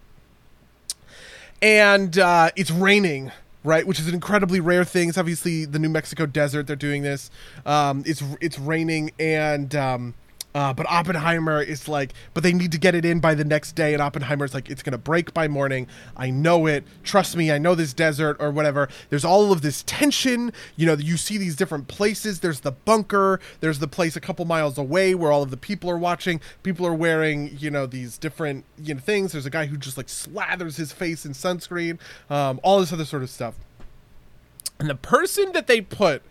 and uh, it's raining right which is an incredibly rare thing. It's obviously the new mexico desert they're doing this. Um, it's it's raining and um, Uh, but Oppenheimer is like, but they need to get it in by the next day, and Oppenheimer's like, it's gonna break by morning. I know it. Trust me. I know this desert or whatever. There's all of this tension. You know, you see these different places. There's the bunker. There's the place a couple miles away where all of the people are watching. People are wearing, you know, these different you know things. There's a guy who just like slathers his face in sunscreen. Um, all this other sort of stuff. And the person that they put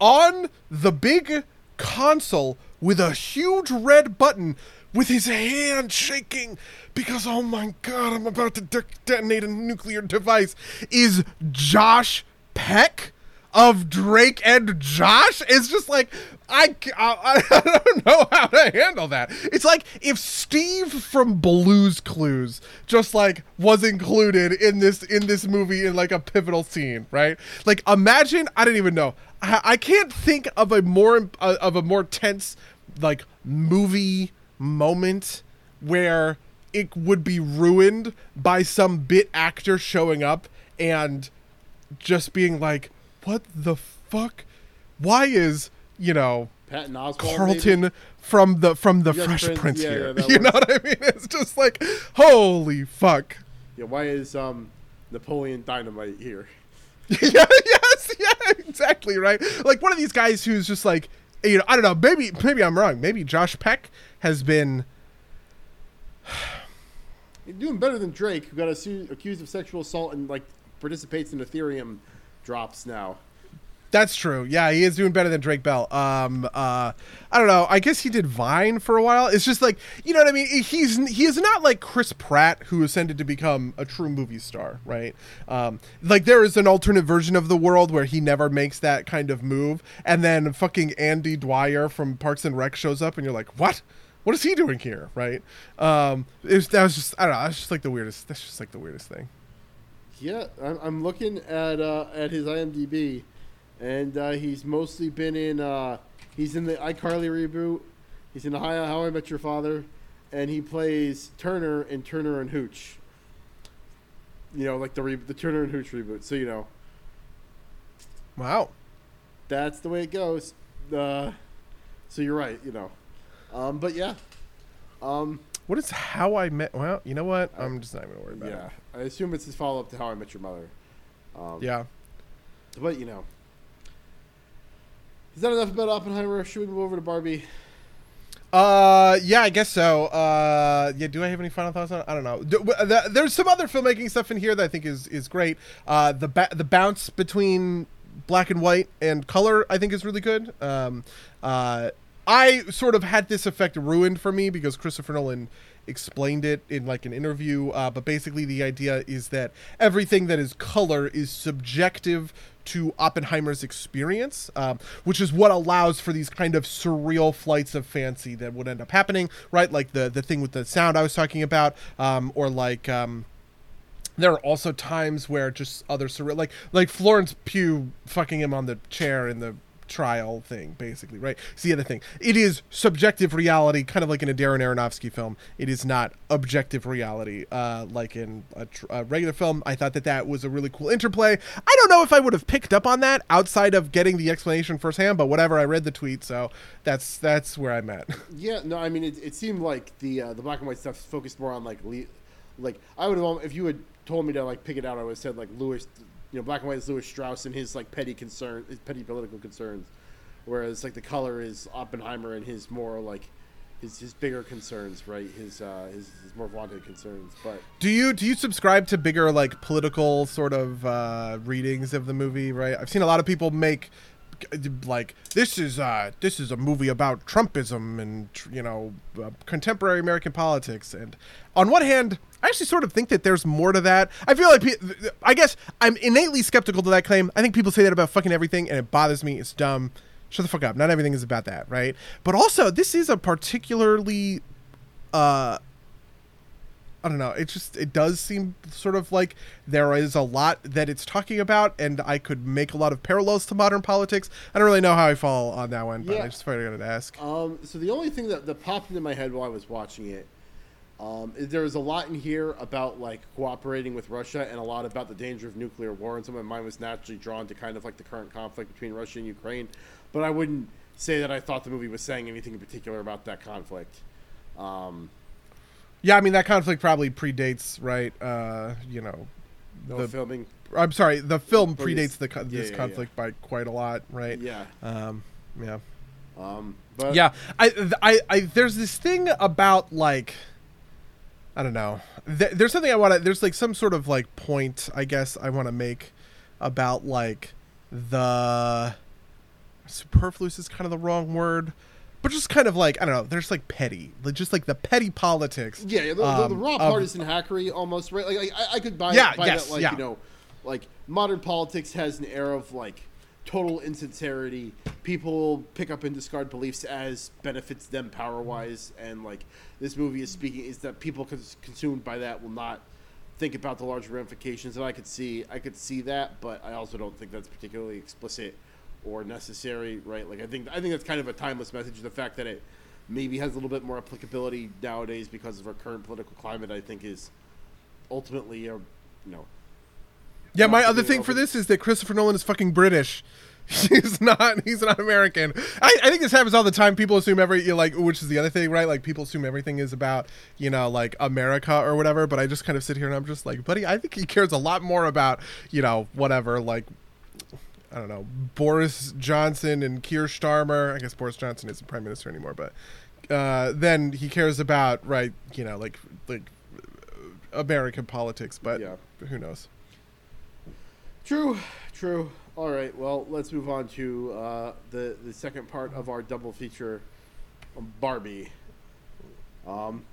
on the big console with a huge red button with his hand shaking because oh my god i'm about to de- detonate a nuclear device is josh peck of drake and josh? Is just like I, I, I don't know how to handle that. It's like if steve from blues clues just like was included in this in this movie in like a pivotal scene right? Like imagine i don't even know. I, I can't think of a more uh, of a more tense like movie moment where it would be ruined by some bit actor showing up and just being like, "What the fuck? Why is you know Patton Oswalt. Carlton maybe? from the from the Fresh Prince, Prince yeah, here?" yeah, you know what I mean? It's just like, holy fuck. Yeah. Why is um Napoleon Dynamite here? yeah, yes, yeah, exactly, right. Like one of these guys who's just like, you know, I don't know, maybe maybe I'm wrong. Maybe Josh Peck has been You're doing better than Drake, who got accused of sexual assault and like participates in Ethereum drops now. That's true. Yeah, he is doing better than Drake Bell. Um, uh, I don't know. I guess he did Vine for a while. It's just like you know what I mean. He's he is not like Chris Pratt who ascended to become a true movie star, right? Um, like there is an alternate version of the world where he never makes that kind of move, and then fucking Andy Dwyer from Parks and Rec shows up, and you're like, what? What is he doing here, right? Um, was, that was just I don't know. That's just like the weirdest. That's just like the weirdest thing. Yeah, I'm, I'm looking at uh, at his IMDb, and uh, he's mostly been in. Uh, he's in the iCarly reboot. He's in the How, How I Met Your Father, and he plays Turner in Turner and Hooch. You know, like the re- the Turner and Hooch reboot. So you know Wow. that's the way it goes. Uh, so you're right. You know, um, but yeah, um, What is how I met? Well, you know what? I'm just not even worry about yeah. it. I assume it's his follow up to How I Met Your Mother. Um, Yeah. But you know, is that enough about Oppenheimer? Should we move over to Barbie? Uh, yeah, I guess so. Uh, yeah. Do I have any final thoughts on? it? I don't know. Do, w- th- there's some other filmmaking stuff in here that I think is is great. Uh, the ba- the bounce between black and white and color, I think, is really good. Um, uh, I sort of had this effect ruined for me because Christopher Nolan explained it in like an interview. Uh, but basically, the idea is that everything that is color is subjective to Oppenheimer's experience, um, which is what allows for these kind of surreal flights of fancy that would end up happening, right? Like the the thing with the sound I was talking about, um, or like. Um, there are also times where just other surreal, like like Florence Pugh fucking him on the chair in the trial thing, basically, right? It's the other thing. It is subjective reality, kind of like in a Darren Aronofsky film. It is not objective reality, uh, like in a, tr- a regular film. I thought that that was a really cool interplay. I don't know if I would have picked up on that outside of getting the explanation firsthand, but whatever. I read the tweet, so that's that's where I'm at. Yeah, no, I mean, it, it seemed like the uh, the black and white stuff focused more on like le- like I would have if you had told me to like pick it out, I would have said like Lewis, you know, black and white is Lewis Strauss and his like petty concern, his petty political concerns, whereas like the color is Oppenheimer and his more like his his bigger concerns, right? His uh his, his more vaunted concerns, but. Do you do you subscribe to bigger like political sort of uh, readings of the movie? Right, I've seen a lot of people make like this is uh this is a movie about Trumpism and you know uh, contemporary American politics. And on one hand, I actually sort of think that there's more to that. I feel like pe- I guess I'm innately skeptical to that claim. I think people say that about fucking everything, and it bothers me. It's dumb. Shut the fuck up. Not everything is about that, right? But also, this is a particularly uh I don't know. It just it does seem sort of like there is a lot that it's talking about, and I could make a lot of parallels to modern politics. I don't really know how I fall on that one, but Yeah. I just figured I'd ask. Um, so the only thing that, that popped into my head while I was watching it, um, is there was a lot in here about like cooperating with Russia and a lot about the danger of nuclear war, and so my mind was naturally drawn to kind of like the current conflict between Russia and Ukraine. But I wouldn't say that I thought the movie was saying anything in particular about that conflict. Um, Yeah, I mean that conflict probably predates, right? Uh, you know, no the filming. I'm sorry, the film predates the co- this Yeah, yeah, conflict by quite a lot, right? Yeah. Um, yeah. Um, but yeah I, I i there's this thing about like i don't know Th- there's something i want to there's like some sort of like point i guess i want to make about like the superfluous is kind of the wrong word but just kind of like i don't know there's like petty like just like the petty politics Yeah, yeah the, the, the um, raw partisan hackery almost right. Like, like I, I could buy, Yeah, buy yes, that. Like yeah. you know, like modern politics has an air of like total insincerity. People pick up and discard beliefs as benefits them power wise, and like this movie is speaking is that people cons- consumed by that will not think about the larger ramifications. And I could see, I could see that, but I also don't think that's particularly explicit or necessary. Right? Like I think, I think that's kind of a timeless message. The fact that it maybe has a little bit more applicability nowadays because of our current political climate, I think is ultimately a you know yeah my other thing for this is that christopher nolan is fucking british he's not he's not american I, I think this happens all the time people assume every you know, like which is the other thing right like people assume everything is about you know like america or whatever but i just kind of sit here and i'm just like buddy i think he cares a lot more about you know whatever like I don't know Boris Johnson and Keir Starmer. I guess Boris Johnson isn't prime minister anymore, but uh, then he cares about right, you know, like like American politics. But Yeah. who knows? True, true. All right, well, let's move on to uh, the the second part of our double feature, um, Barbie. Um,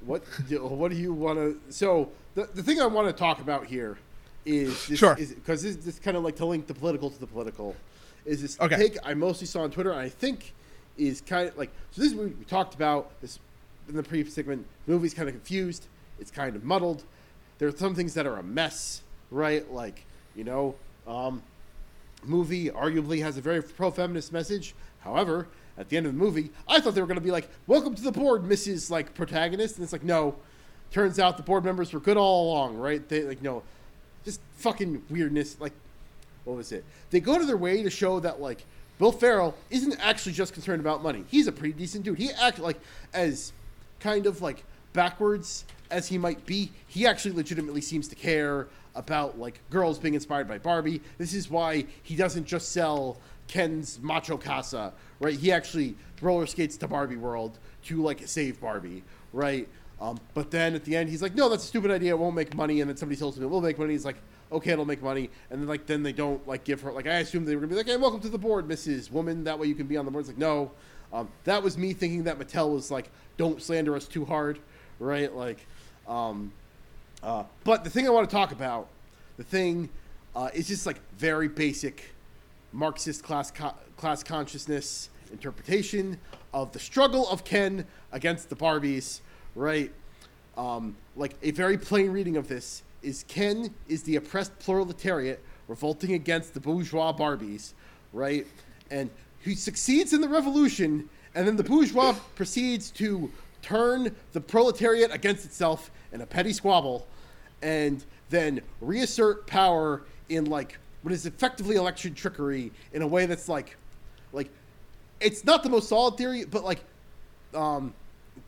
what do, what do you want to? So the the thing I want to talk about here is this, Sure. because this, this kind of like to link the political to the political is this Okay. take I mostly saw on Twitter and I think is kind of like so this movie we talked about this in the previous segment. The movie's kind of confused. It's kind of muddled. There are some things that are a mess, right? Like you know, um, movie arguably has a very pro-feminist message. However, at the end of the movie, I thought they were going to be like, "Welcome to the board, Mrs. Like protagonist," and it's like, no. Turns out the board members were good all along, right? They like no, just fucking weirdness. Like, what was it? They go to their way to show that like Bill Ferrell isn't actually just concerned about money. He's a pretty decent dude. He act like as kind of like backwards as he might be, he actually legitimately seems to care about like girls being inspired by Barbie. This is why he doesn't just sell Ken's Macho Casa, right? He actually roller skates to Barbie World to like save Barbie, right? Um, but then at the end, he's like, "No, that's a stupid idea. It won't make money." And then somebody tells him it will make money. He's like, "Okay, it'll make money." And then like then they don't like give her like I assume they were gonna be like, "Hey, welcome to the board, Mrs. Woman. That way you can be on the board." It's like, no, um, that was me thinking that Mattel was like, "Don't slander us too hard," right? Like, um, uh, but the thing I want to talk about, the thing uh, is just like very basic Marxist class co- class consciousness interpretation of the struggle of Ken against the Barbies, right? Um, like a very plain reading of this is Ken is the oppressed proletariat revolting against the bourgeois Barbies, right? And he succeeds in the revolution, and then the bourgeois proceeds to turn the proletariat against itself in a petty squabble, and then reassert power in like what is effectively election trickery in a way that's like, like, it's not the most solid theory, but like, um,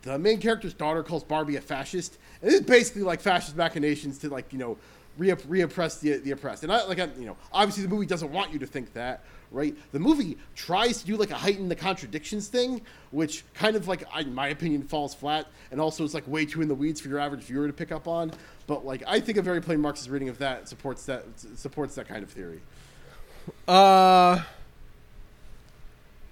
the main character's daughter calls Barbie a fascist, and this is basically like fascist machinations to like you know re- reoppress the the oppressed. And I like I, you know obviously the movie doesn't want you to think that, right? The movie tries to do like a heighten the contradictions thing, which kind of like in my opinion falls flat, and also is like way too in the weeds for your average viewer to pick up on. But like I think a very plain Marxist reading of that supports that supports that kind of theory. Uh,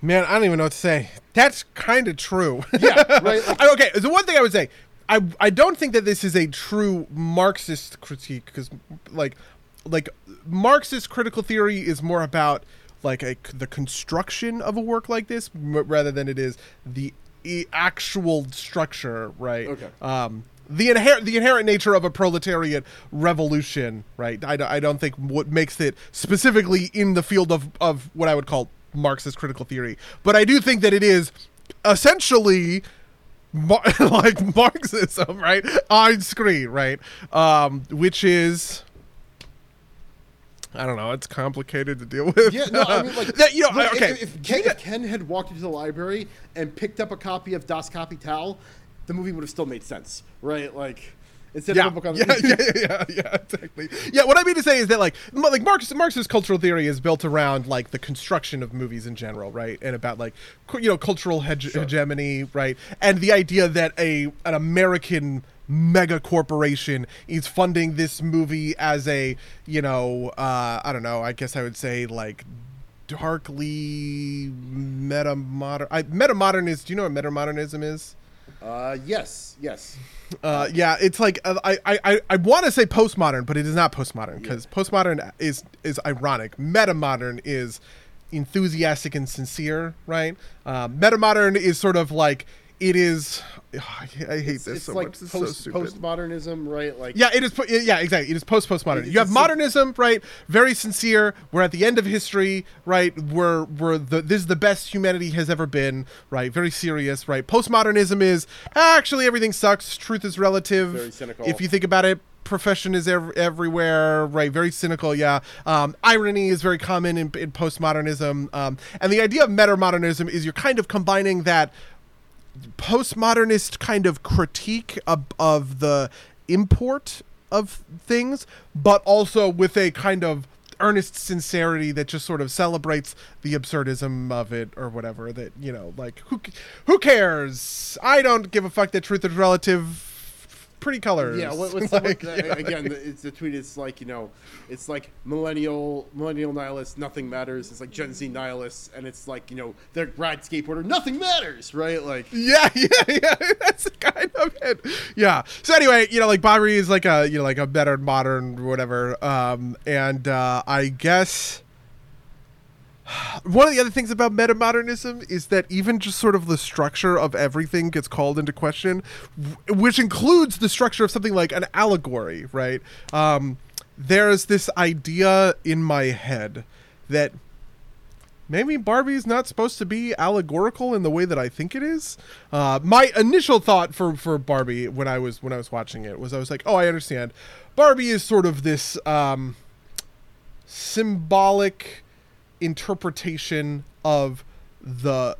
man, I don't even know what to say. That's kind of true. Yeah, right. Like, okay, the one thing I would say, I I don't think that this is a true Marxist critique because, like, like Marxist critical theory is more about like a, the construction of a work like this m- rather than it is the actual structure, right? Okay. Um, the inherent the inherent nature of a proletariat revolution, right? I, don't- I don't think what makes it specifically in the field of of what I would call Marxist critical theory, but I do think that it is essentially Mar- like Marxism, right, on screen, right, um, which is I don't know. It's complicated to deal with. Yeah, no, I mean, like, that, you know, look, okay. If, if, Ken, if Ken had walked into the library and picked up a copy of Das Kapital, the movie would have still made sense, right? Like, instead yeah, of on yeah, yeah, yeah, yeah, exactly. Yeah, what I mean to say is that like, like Marx, Marx's cultural theory is built around like the construction of movies in general, right, and about like, you know, cultural hege- hegemony, right, and the idea that a an American mega corporation is funding this movie as a, you know, uh, I don't know, I guess I would say like darkly meta modern. I meta modernist. Do you know what meta modernism is? Uh, yes, yes. Uh, yeah, it's like uh, I I I, want to say postmodern, but it is not postmodern because postmodern is is ironic. Metamodern is enthusiastic and sincere, right? Um, metamodern is sort of like it is. I hate It's, this it's so like much. It's post so postmodernism, right? Like, Yeah, it is. Yeah, exactly. It is post postmodern. You have modernism, right? Very sincere. We're at the end of history, right? We're we're the this is the best humanity has ever been, right? Very serious, right? Postmodernism is actually everything sucks. Truth is relative. Very cynical. If you think about it. Profession is ev- everywhere, right? Very cynical, yeah. Um, irony is very common in, in postmodernism, um, and the idea of metamodernism is you're kind of combining that postmodernist kind of critique of, of the import of things, but also with a kind of earnest sincerity that just sort of celebrates the absurdism of it or whatever that you know like who who cares? I don't give a fuck that truth is relative pretty colors Yeah, what, what's Like, the, what, again? The, it's the tweet. It's like you know, it's like millennial millennial nihilists. Nothing matters. It's like Gen Z nihilists, and it's like you know, they're grad skateboarder. Nothing matters, right? Like, Yeah, yeah, yeah. That's kind of it. Yeah. So anyway, you know, like Barbie is like a you know like a metamodern whatever. Um, and uh, I guess one of the other things about metamodernism is that even just sort of the structure of everything gets called into question, which includes the structure of something like an allegory, right? Um, there's this idea in my head that maybe Barbie's not supposed to be allegorical in the way that I think it is. Uh, my initial thought for for Barbie when I was when I was watching it was I was like, oh, I understand. Barbie is sort of this um, symbolic interpretation of the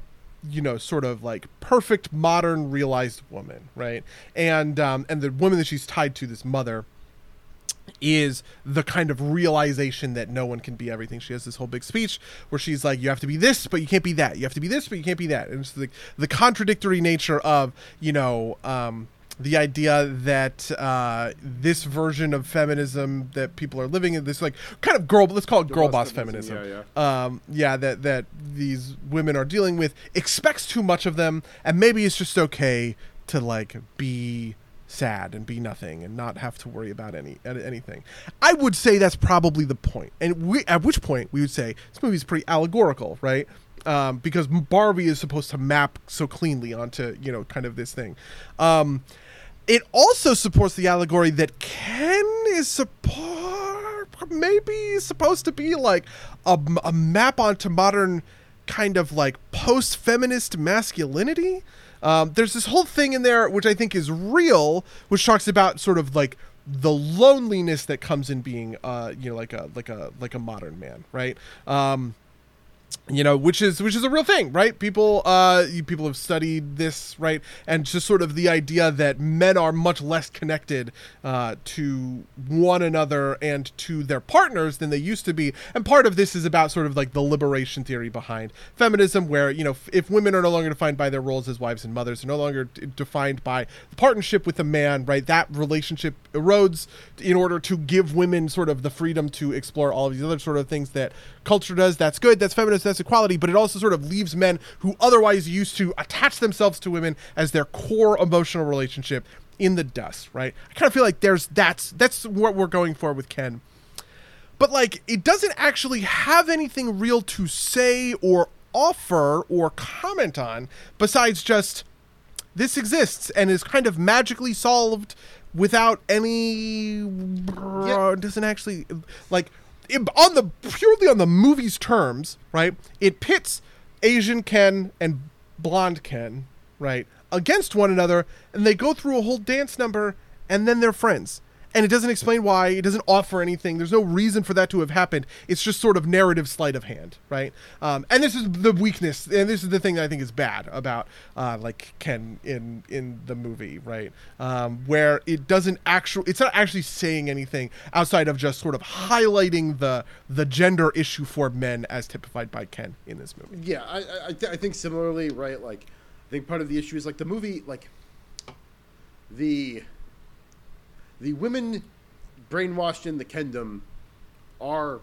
you know sort of like perfect modern realized woman right and um and the woman that she's tied to this mother is the kind of realization that no one can be everything. She has this whole big speech where she's like, "You have to be this, but you can't be that. You have to be this, but you can't be that." And it's the the contradictory nature of you know um, the idea that uh, this version of feminism that people are living in this like kind of girl, let's call it girl, boss, boss feminism. feminism, yeah, Um, yeah, that that these women are dealing with expects too much of them, and maybe it's just okay to like be sad and be nothing and not have to worry about any anything. I would say that's probably the point. And we, at which point we would say this movie is pretty allegorical, right? Um, because Barbie is supposed to map so cleanly onto you know kind of this thing. Um, it also supports the allegory that Ken is support maybe supposed to be like a, a map onto modern kind of like post-feminist masculinity. Um, there's this whole thing in there which I think is real, which talks about sort of like the loneliness that comes in being, uh, you know, like a like a like a modern man, right? Um, you know which is which is a real thing right? People uh you, people have studied this right? And just sort of the idea that men are much less connected uh to one another and to their partners than they used to be. And part of this is about sort of like the liberation theory behind feminism where you know f- if women are no longer defined by their roles as wives and mothers they're no longer d- defined by the partnership with a man right? That relationship erodes in order to give women sort of the freedom to explore all of these other sort of things that culture does that's good that's feminist that's equality but it also sort of leaves men who otherwise used to attach themselves to women as their core emotional relationship in the dust right i kind of feel like there's that's that's what we're going for with ken but like it doesn't actually have anything real to say or offer or comment on besides just this exists and is kind of magically solved without any Yeah. doesn't actually like on the purely on the movie's terms right it pits asian ken and blonde ken right against one another and they go through a whole dance number and then they're friends and it doesn't explain why. It doesn't offer anything. There's no reason for that to have happened. It's just sort of narrative sleight of hand, right? Um, and this is the weakness, and this is the thing that I think is bad about uh, like Ken in in the movie, right? Um, where it doesn't actually, it's not actually saying anything outside of just sort of highlighting the the gender issue for men as typified by Ken in this movie. Yeah, I I, th- I think similarly, right? Like, I think part of the issue is like the movie, like the the women brainwashed in the kingdom are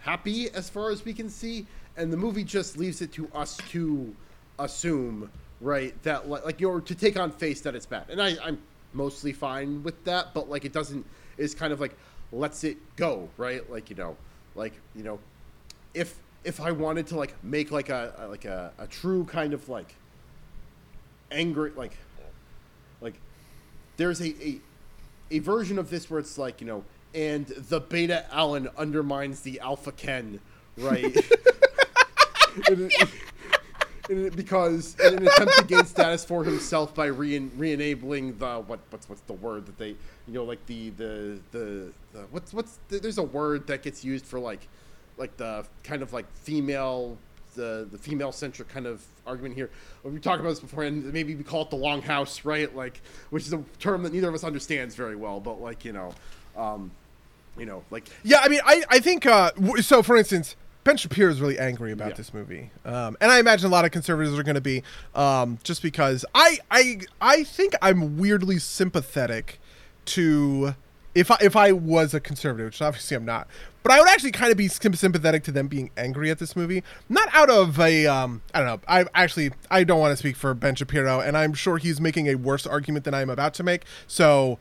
happy as far as we can see, and the movie just leaves it to us to assume, right, that like, you're to take on face that it's bad, and I I'm mostly fine with that, but like it doesn't is kind of like lets it go, right? Like you know, like you know, if if I wanted to like make like a, a like a, a true kind of like angry like like there's a, a a version of this where it's like you know and the beta Allan undermines the alpha Ken right? And it- and because in an attempt to gain status for himself by re re-enabling the what what's what's the word that they you know like the the the, the what's what's the, there's a word that gets used for like like the kind of like female the the female centric kind of argument here. We talked about this before, and maybe we call it the longhouse, right? Like, which is a term that neither of us understands very well, but like you know, um, you know, like Yeah, I mean, I, I think uh, so. For instance, Ben Shapiro is really angry about Yeah. this movie, um, and I imagine a lot of conservatives are going to be, um, just because I I I think I'm weirdly sympathetic to if I if I was a conservative, which obviously I'm not, but I would actually kind of be sympathetic to them being angry at this movie, not out of a um, I don't know. I actually I don't want to speak for Ben Shapiro, and I'm sure he's making a worse argument than I'm about to make. So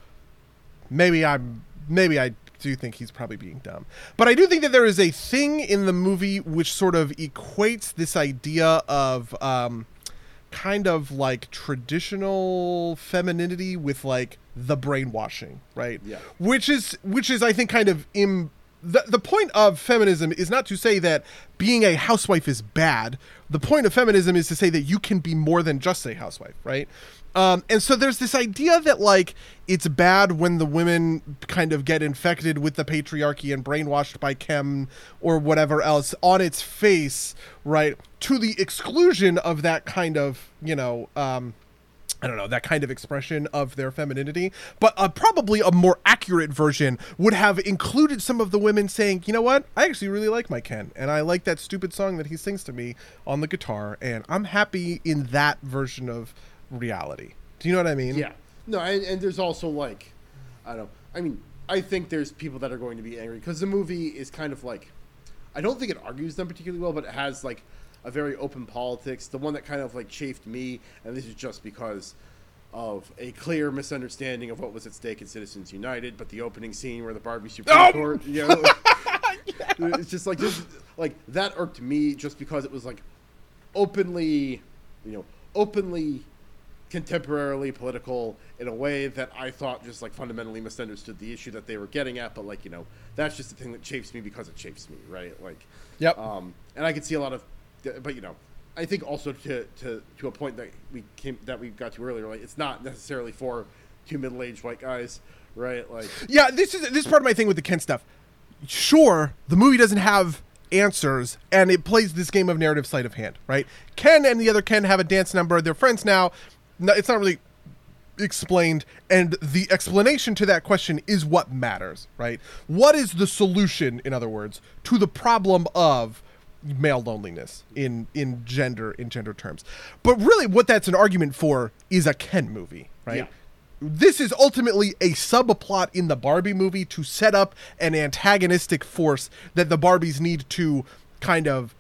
maybe I'm maybe I do think he's probably being dumb. But I do think that there is a thing in the movie which sort of equates this idea of um kind of like traditional femininity with like the brainwashing, right? Yeah. Which is which is I think kind of Im- the, the point of feminism is not to say that being a housewife is bad. The point of feminism is to say that you can be more than just a housewife, right? Um, and so there's this idea that like it's bad when the women kind of get infected with the patriarchy and brainwashed by Ken or whatever else on its face, right? To the exclusion of that kind of you know um, I don't know, that kind of expression of their femininity. But uh, probably a more accurate version would have included some of the women saying, you know what, I actually really like my Ken, and I like that stupid song that he sings to me on the guitar, and I'm happy in that version of reality. Do you know what I mean? Yeah. No, and, and there's also like, I don't. I mean, I think there's people that are going to be angry because the movie is kind of like, I don't think it argues them particularly well, but it has like a very open politics. The one that kind of like chafed me, and this is just because of a clear misunderstanding of what was at stake in Citizens United, but the opening scene where the Barbie Supreme Oh! Court, you know, it's just like just like that irked me just because it was like openly, you know, openly contemporarily political in a way that I thought just like fundamentally misunderstood the issue that they were getting at. But like you know, that's just the thing that chafes me because it chafes me, right? Like, Yep. Um, and I could see a lot of, but you know, I think also to to to a point that we came that we got to earlier, like it's not necessarily for two middle aged white guys, right? Like, Yeah, this is this is part of my thing with the Ken stuff. Sure, the movie doesn't have answers, and it plays this game of narrative sleight of hand, right? Ken and the other Ken have a dance number. They're friends now. No, it's not really explained, and the explanation to that question is what matters, right? What is the solution, in other words, to the problem of male loneliness in in gender in gender terms? But really, what that's an argument for is a Ken movie, right? Yeah. this is ultimately a subplot in the Barbie movie to set up an antagonistic force that the Barbies need to kind of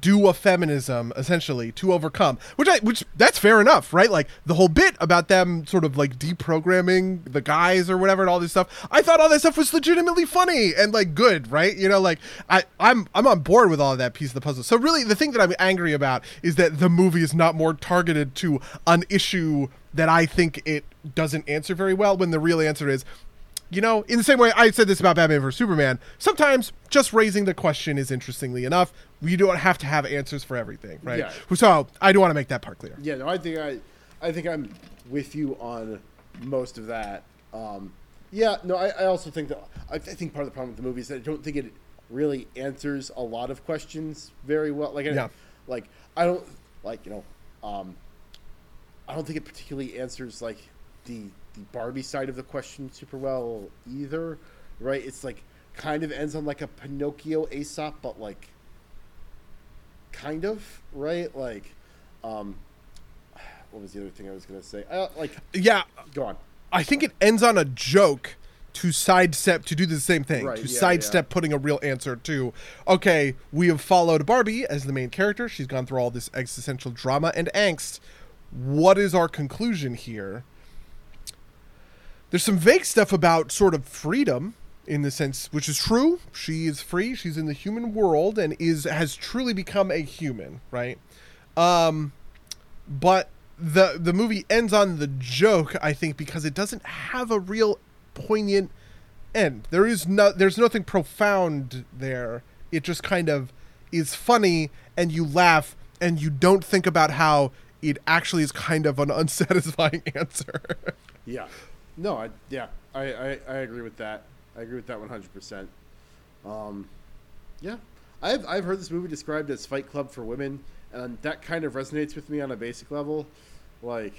do a feminism essentially to overcome which i which that's fair enough right? Like the whole bit about them sort of like deprogramming the guys or whatever and all this stuff i thought all that stuff was legitimately funny and like good right? You know like i i'm i'm on board with all of that piece of the puzzle. So really the thing that i'm angry about is that the movie is not more targeted to an issue that i think it doesn't answer very well when the real answer is you know, in the same way I said this about Batman vs Superman, sometimes just raising the question is interestingly enough. We don't have to have answers for everything, right? Yeah. So I do want to make that part clear. Yeah, no, I think I, I think I'm with you on most of that. Um, Yeah, no, I, I also think that I, I think part of the problem with the movie is that I don't think it really answers a lot of questions very well. Like, I- Yeah. like I don't like you know, um, I don't think it particularly answers like the the Barbie side of the question super well either. Right? It's like kind of ends on like a Pinocchio Aesop, but like kind of right. Like, um, what was the other thing I was gonna say? Uh, like, Yeah, go on. I think it ends on a joke to sidestep to do the same thing Right, to yeah, sidestep putting a real answer to okay we have followed barbie as the main character she's gone through all this existential drama and angst what is our conclusion here there's some vague stuff about sort of freedom in the sense which is true. She is free. She's in the human world and is has truly become a human right? Um but the the movie ends on the joke i think because it doesn't have a real poignant end. There is no there's nothing profound there. It just kind of is funny and you laugh and you don't think about how it actually is kind of an unsatisfying answer. Yeah. No, I yeah, I, I, I agree with that. I agree with that one hundred percent. Um, yeah, I've I've heard this movie described as Fight Club for women, and that kind of resonates with me on a basic level. Like,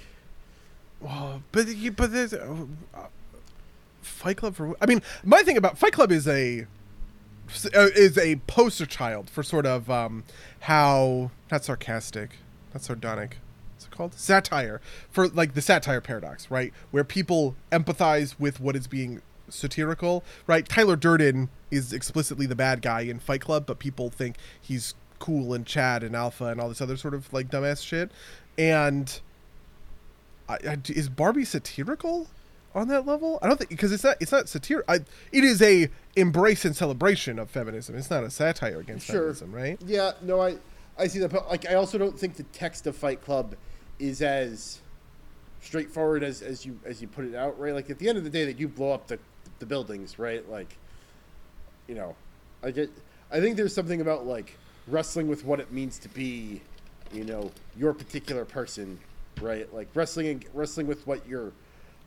Well, but you, but there's uh, Fight Club for. I mean, my thing about Fight Club is a uh, is a poster child for sort of um, how not sarcastic, not sardonic. Called? Satire for like the satire paradox, right? Where people empathize with what is being satirical, right? Tyler Durden is explicitly the bad guy in Fight Club, but people think he's cool and Chad and Alpha and all this other sort of like dumbass shit, and. I, I, is Barbie satirical on that level? I don't think because it's not it's not satir. I, it is a embrace and celebration of feminism. It's not a satire against Sure. feminism, right? yeah, no, I I see that, but like I also don't think the text of Fight Club is as straightforward as, as you as you put it out, right? Like at the end of the day, that you blow up the the buildings, right? Like, you know, I get. I think there's something about like wrestling with what it means to be, you know, your particular person, right? Like wrestling and wrestling with what your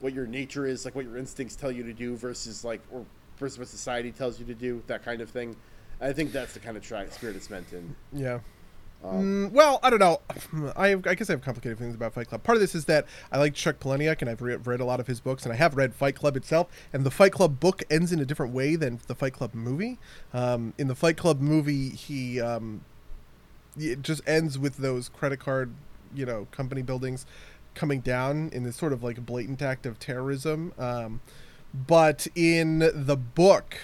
what your nature is, like what your instincts tell you to do, versus like or versus what society tells you to do, that kind of thing. I think that's the kind of spirit it's meant in. Yeah. Um, Mm, well, I don't know. I, I guess I have complicated feelings about Fight Club. Part of this is that I like Chuck Palahniuk, and I've re- read a lot of his books, and I have read Fight Club itself. And the Fight Club book ends in a different way than the Fight Club movie. Um, in the Fight Club movie, he um, it just ends with those credit card, you know, company buildings coming down in this sort of like blatant act of terrorism. Um, but in the book,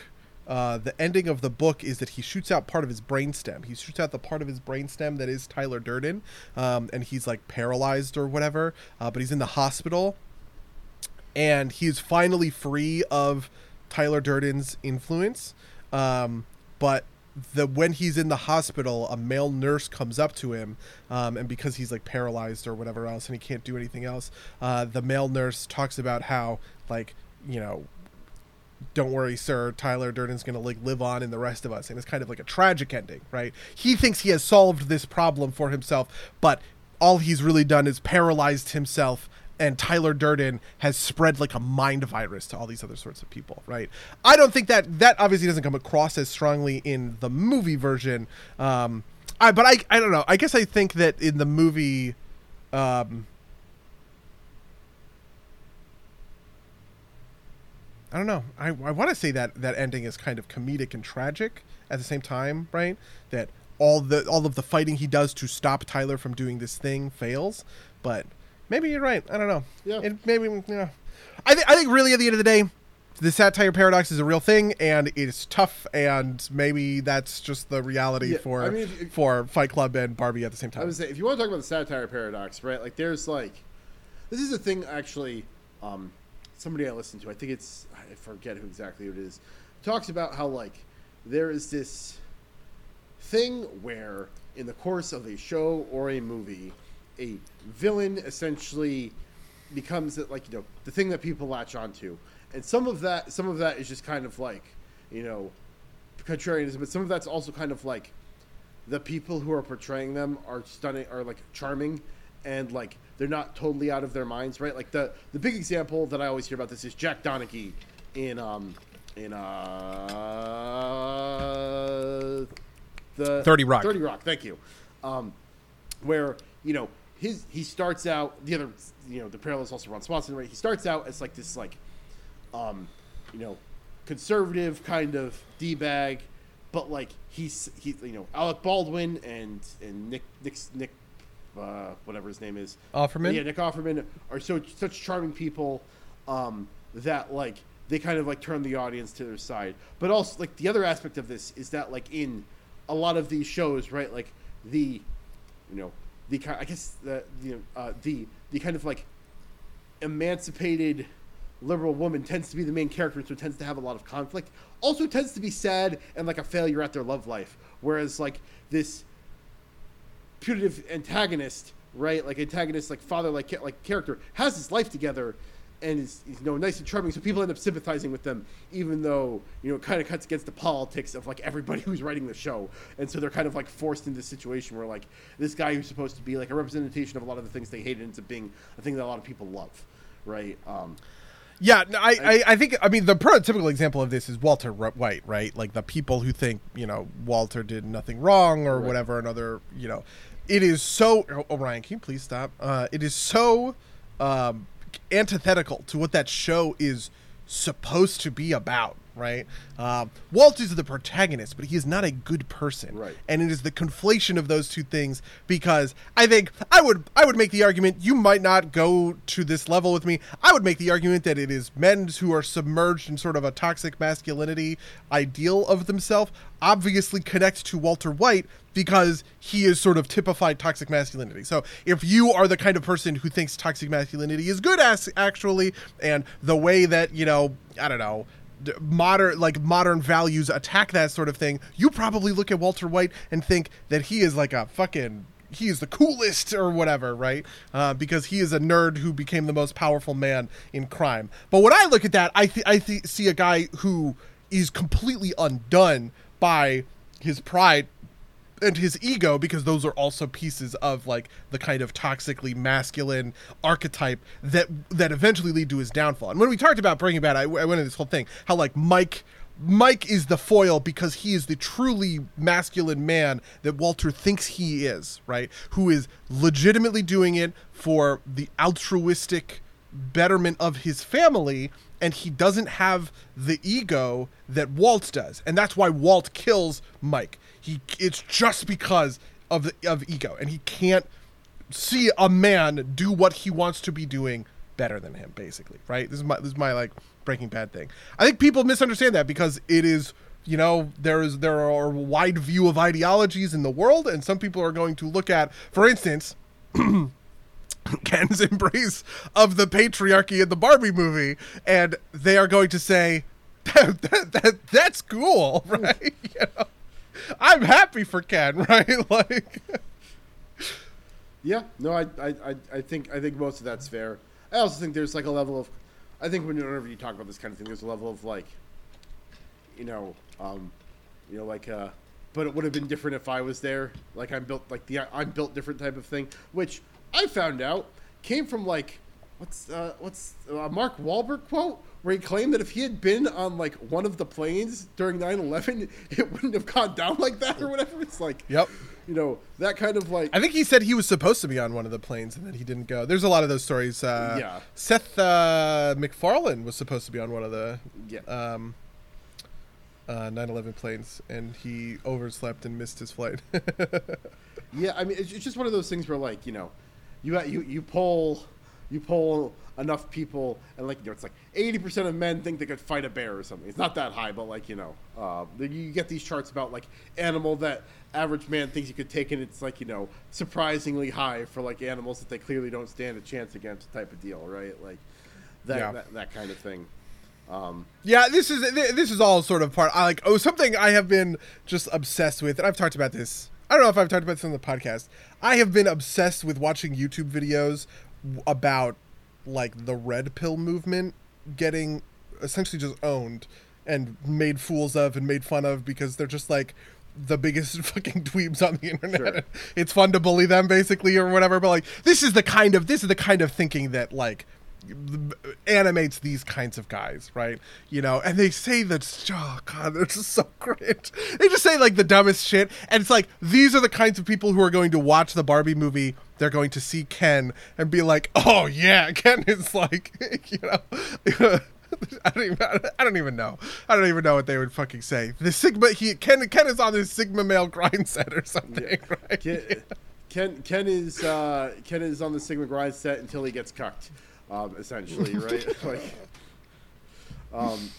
uh, the ending of the book is that he shoots out part of his brainstem. He shoots out the part of his brainstem that is Tyler Durden, um, and he's like paralyzed or whatever. Uh, but he's in the hospital, and he's finally free of Tyler Durden's influence. Um, but the when he's in the hospital, a male nurse comes up to him, um, and because he's like paralyzed or whatever else, and he can't do anything else, uh, the male nurse talks about how like you know don't worry, sir. Tyler Durden's gonna like live on in the rest of us, and it's kind of like a tragic ending, right? He thinks he has solved this problem for himself, but all he's really done is paralyzed himself, and Tyler Durden has spread like a mind virus to all these other sorts of people, right? I don't think that that obviously doesn't come across as strongly in the movie version, um, I but I I don't know. I guess I think that in the movie. Um, I don't know. I, I want to say that that ending is kind of comedic and tragic at the same time, right? That all the all of the fighting he does to stop Tyler from doing this thing fails, but maybe you're right. I don't know. Yeah. It, maybe yeah. I think I think really at the end of the day, the satire paradox is a real thing and it's tough and maybe that's just the reality Yeah, for I mean, if- if- for Fight Club and Barbie at the same time. I would say if you want to talk about the satire paradox, right? Like there's like this is a thing actually. Um, somebody I listened to, I think it's I forget who exactly it is, talks about how like there is this thing where in the course of a show or a movie, a villain essentially becomes like you know the thing that people latch onto, and some of that some of that is just kind of like you know contrarianism, but some of that's also kind of like the people who are portraying them are stunning are like charming and like they're not totally out of their minds right like the the big example that i always hear about this is jack donaghy in um in uh the 30 Rock. 30 Rock, thank you. Um where, you know, his he starts out the other you know, the parallels also Ron Swanson, right? He starts out as like this like um, you know, conservative kind of d bag, but like he's he you know Alec Baldwin and and Nick Nick Nick uh, whatever his name is Offerman? yeah Nick Offerman are so such charming people um, that like they kind of like turn the audience to their side. But also like the other aspect of this is that like in a lot of these shows, right? Like the you know the I guess the the uh, the the kind of like emancipated liberal woman tends to be the main character, so tends to have a lot of conflict. Also tends to be sad and like a failure at their love life. Whereas like this putative antagonist, right? Like antagonist, like father, like like character has his life together, and is you know nice and charming. So people end up sympathizing with them, even though you know it kind of cuts against the politics of like everybody who's writing the show, and so they're kind of like forced into this situation where like this guy who's supposed to be like a representation of a lot of the things they hate ends up being a thing that a lot of people love, right? Um, Yeah, no, I, I, I think I mean the prototypical example of this is Walter White, right? Like the people who think you know Walter did nothing wrong or Right. whatever. Another, you know, it is so. Oh, Ryan, can you please stop? Uh, it is so um, antithetical to what that show is supposed to be about, right? Um, Walt is the protagonist, but he is not a good person, Right. and it is the conflation of those two things because I think I would I would make the argument you might not go to this level with me. I would make the argument that it is men who are submerged in sort of a toxic masculinity ideal of themselves obviously connect to Walter White because he is sort of typified toxic masculinity. So if you are the kind of person who thinks toxic masculinity is good as actually and the way that, you know, I don't know, modern like modern values attack that sort of thing you probably look at walter white and think that he is like a fucking he is the coolest or whatever right? Uh, because he is a nerd who became the most powerful man in crime. But when i look at that i, th- I th- see a guy who is completely undone by his pride and his ego because those are also pieces of like the kind of toxically masculine archetype that that eventually lead to his downfall. And when we talked about Breaking Bad, I, I went into this whole thing how like Mike Mike is the foil because he is the truly masculine man that Walter thinks he is, right? Who is legitimately doing it for the altruistic betterment of his family and he doesn't have the ego that Walt does. And that's why Walt kills Mike. He it's just because of the, of ego and he can't see a man do what he wants to be doing better than him basically, right? This is my this is my like Breaking Bad thing. I think people misunderstand that because it is you know there is there are a wide view of ideologies in the world and some people are going to look at for instance Ken's embrace of the patriarchy in the Barbie movie, and they are going to say, that, that, that- "That's cool, right?" You know? I'm happy for Ken, right? Like, Yeah, no, I, I, I, think I think most of that's fair. I also think there's like a level of, I think whenever you talk about this kind of thing, there's a level of like, you know, um, you know, like, uh, but it would have been different if I was there. Like I'm built like the I'm built different type of thing, which I found out came from like, what's uh, what's a Mark Wahlberg quote where he claimed that if he had been on like one of the planes during 9/11, it wouldn't have gone down like that or whatever. It's like, Yep. you know, that kind of like. I think he said he was supposed to be on one of the planes and then he didn't go. There's a lot of those stories. Uh, Yeah. Seth uh, MacFarlane was supposed to be on one of the Yeah. um, uh, 9/11 planes, and he overslept and missed his flight. Yeah, I mean, it's, it's just one of those things where, like, you know, you you you poll you poll enough people, and like, you know, it's like eighty percent of men think they could fight a bear or something. It's not that high, but like, you know, uh, you get these charts about like animal that average man thinks you could take, and it's like, you know, surprisingly high for like animals that they clearly don't stand a chance against, type of deal, right? Like that Yeah. that, that kind of thing. Um, Yeah, this is this is all sort of part. I like oh something I have been just obsessed with, and I've talked about this. I don't know if I've talked about this on the podcast. I have been obsessed with watching YouTube videos about like the red pill movement getting essentially just owned and made fools of and made fun of because they're just like the biggest fucking dweebs on the internet. Sure. It's fun to bully them basically or whatever, but like this is the kind of this is the kind of thinking that like animates these kinds of guys, right? You know, and they say that oh god, they're just so cringe. They just say like the dumbest shit, and it's like these are the kinds of people who are going to watch the Barbie movie. They're going to see Ken and be like, "Oh yeah, Ken is like, you know." I don't even. I don't even know. I don't even know what they would fucking say. The Sigma. He Ken. Ken is on his Sigma male grind set or something. Yeah. Right? Ken, Ken, Ken is uh, Ken is on the Sigma grind set until he gets cucked, um, essentially, right? like, um,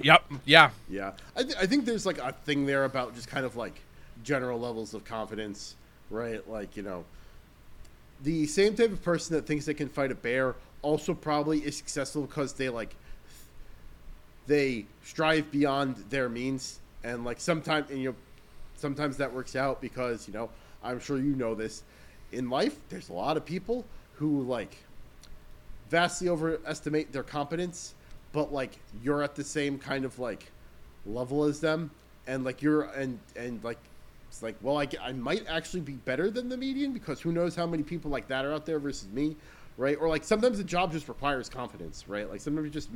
yep. Yeah. Yeah. I, th- I think there's like a thing there about just kind of like general levels of confidence, right? Like you know, the same type of person that thinks they can fight a bear also probably is successful because they like they strive beyond their means and like sometimes and you know sometimes that works out because you know i'm sure you know this in life there's a lot of people who like vastly overestimate their competence but like you're at the same kind of like level as them and like you're and and like it's like well I, I might actually be better than the median because who knows how many people like that are out there versus me right? Or like sometimes the job just requires confidence, right? Like sometimes you just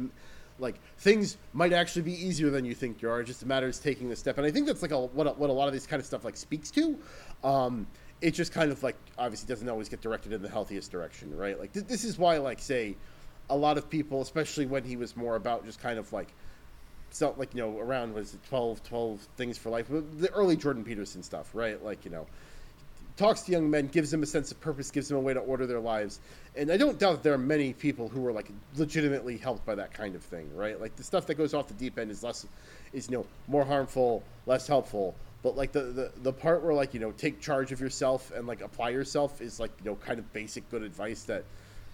like things might actually be easier than you think you are. It just matters taking the step, and I think that's like a, what a, what a lot of this kind of stuff like speaks to. Um, it just kind of like obviously doesn't always get directed in the healthiest direction, right? Like th- this is why like say a lot of people, especially when he was more about just kind of like so like you know around was it 12 12 things for life the early jordan peterson stuff right like you know talks to young men, gives them a sense of purpose, gives them a way to order their lives. And I don't doubt that there are many people who are like legitimately helped by that kind of thing, right? Like the stuff that goes off the deep end is less, is you know more harmful, less helpful. But like the, the the part where like you know take charge of yourself and like apply yourself is like you know kind of basic good advice that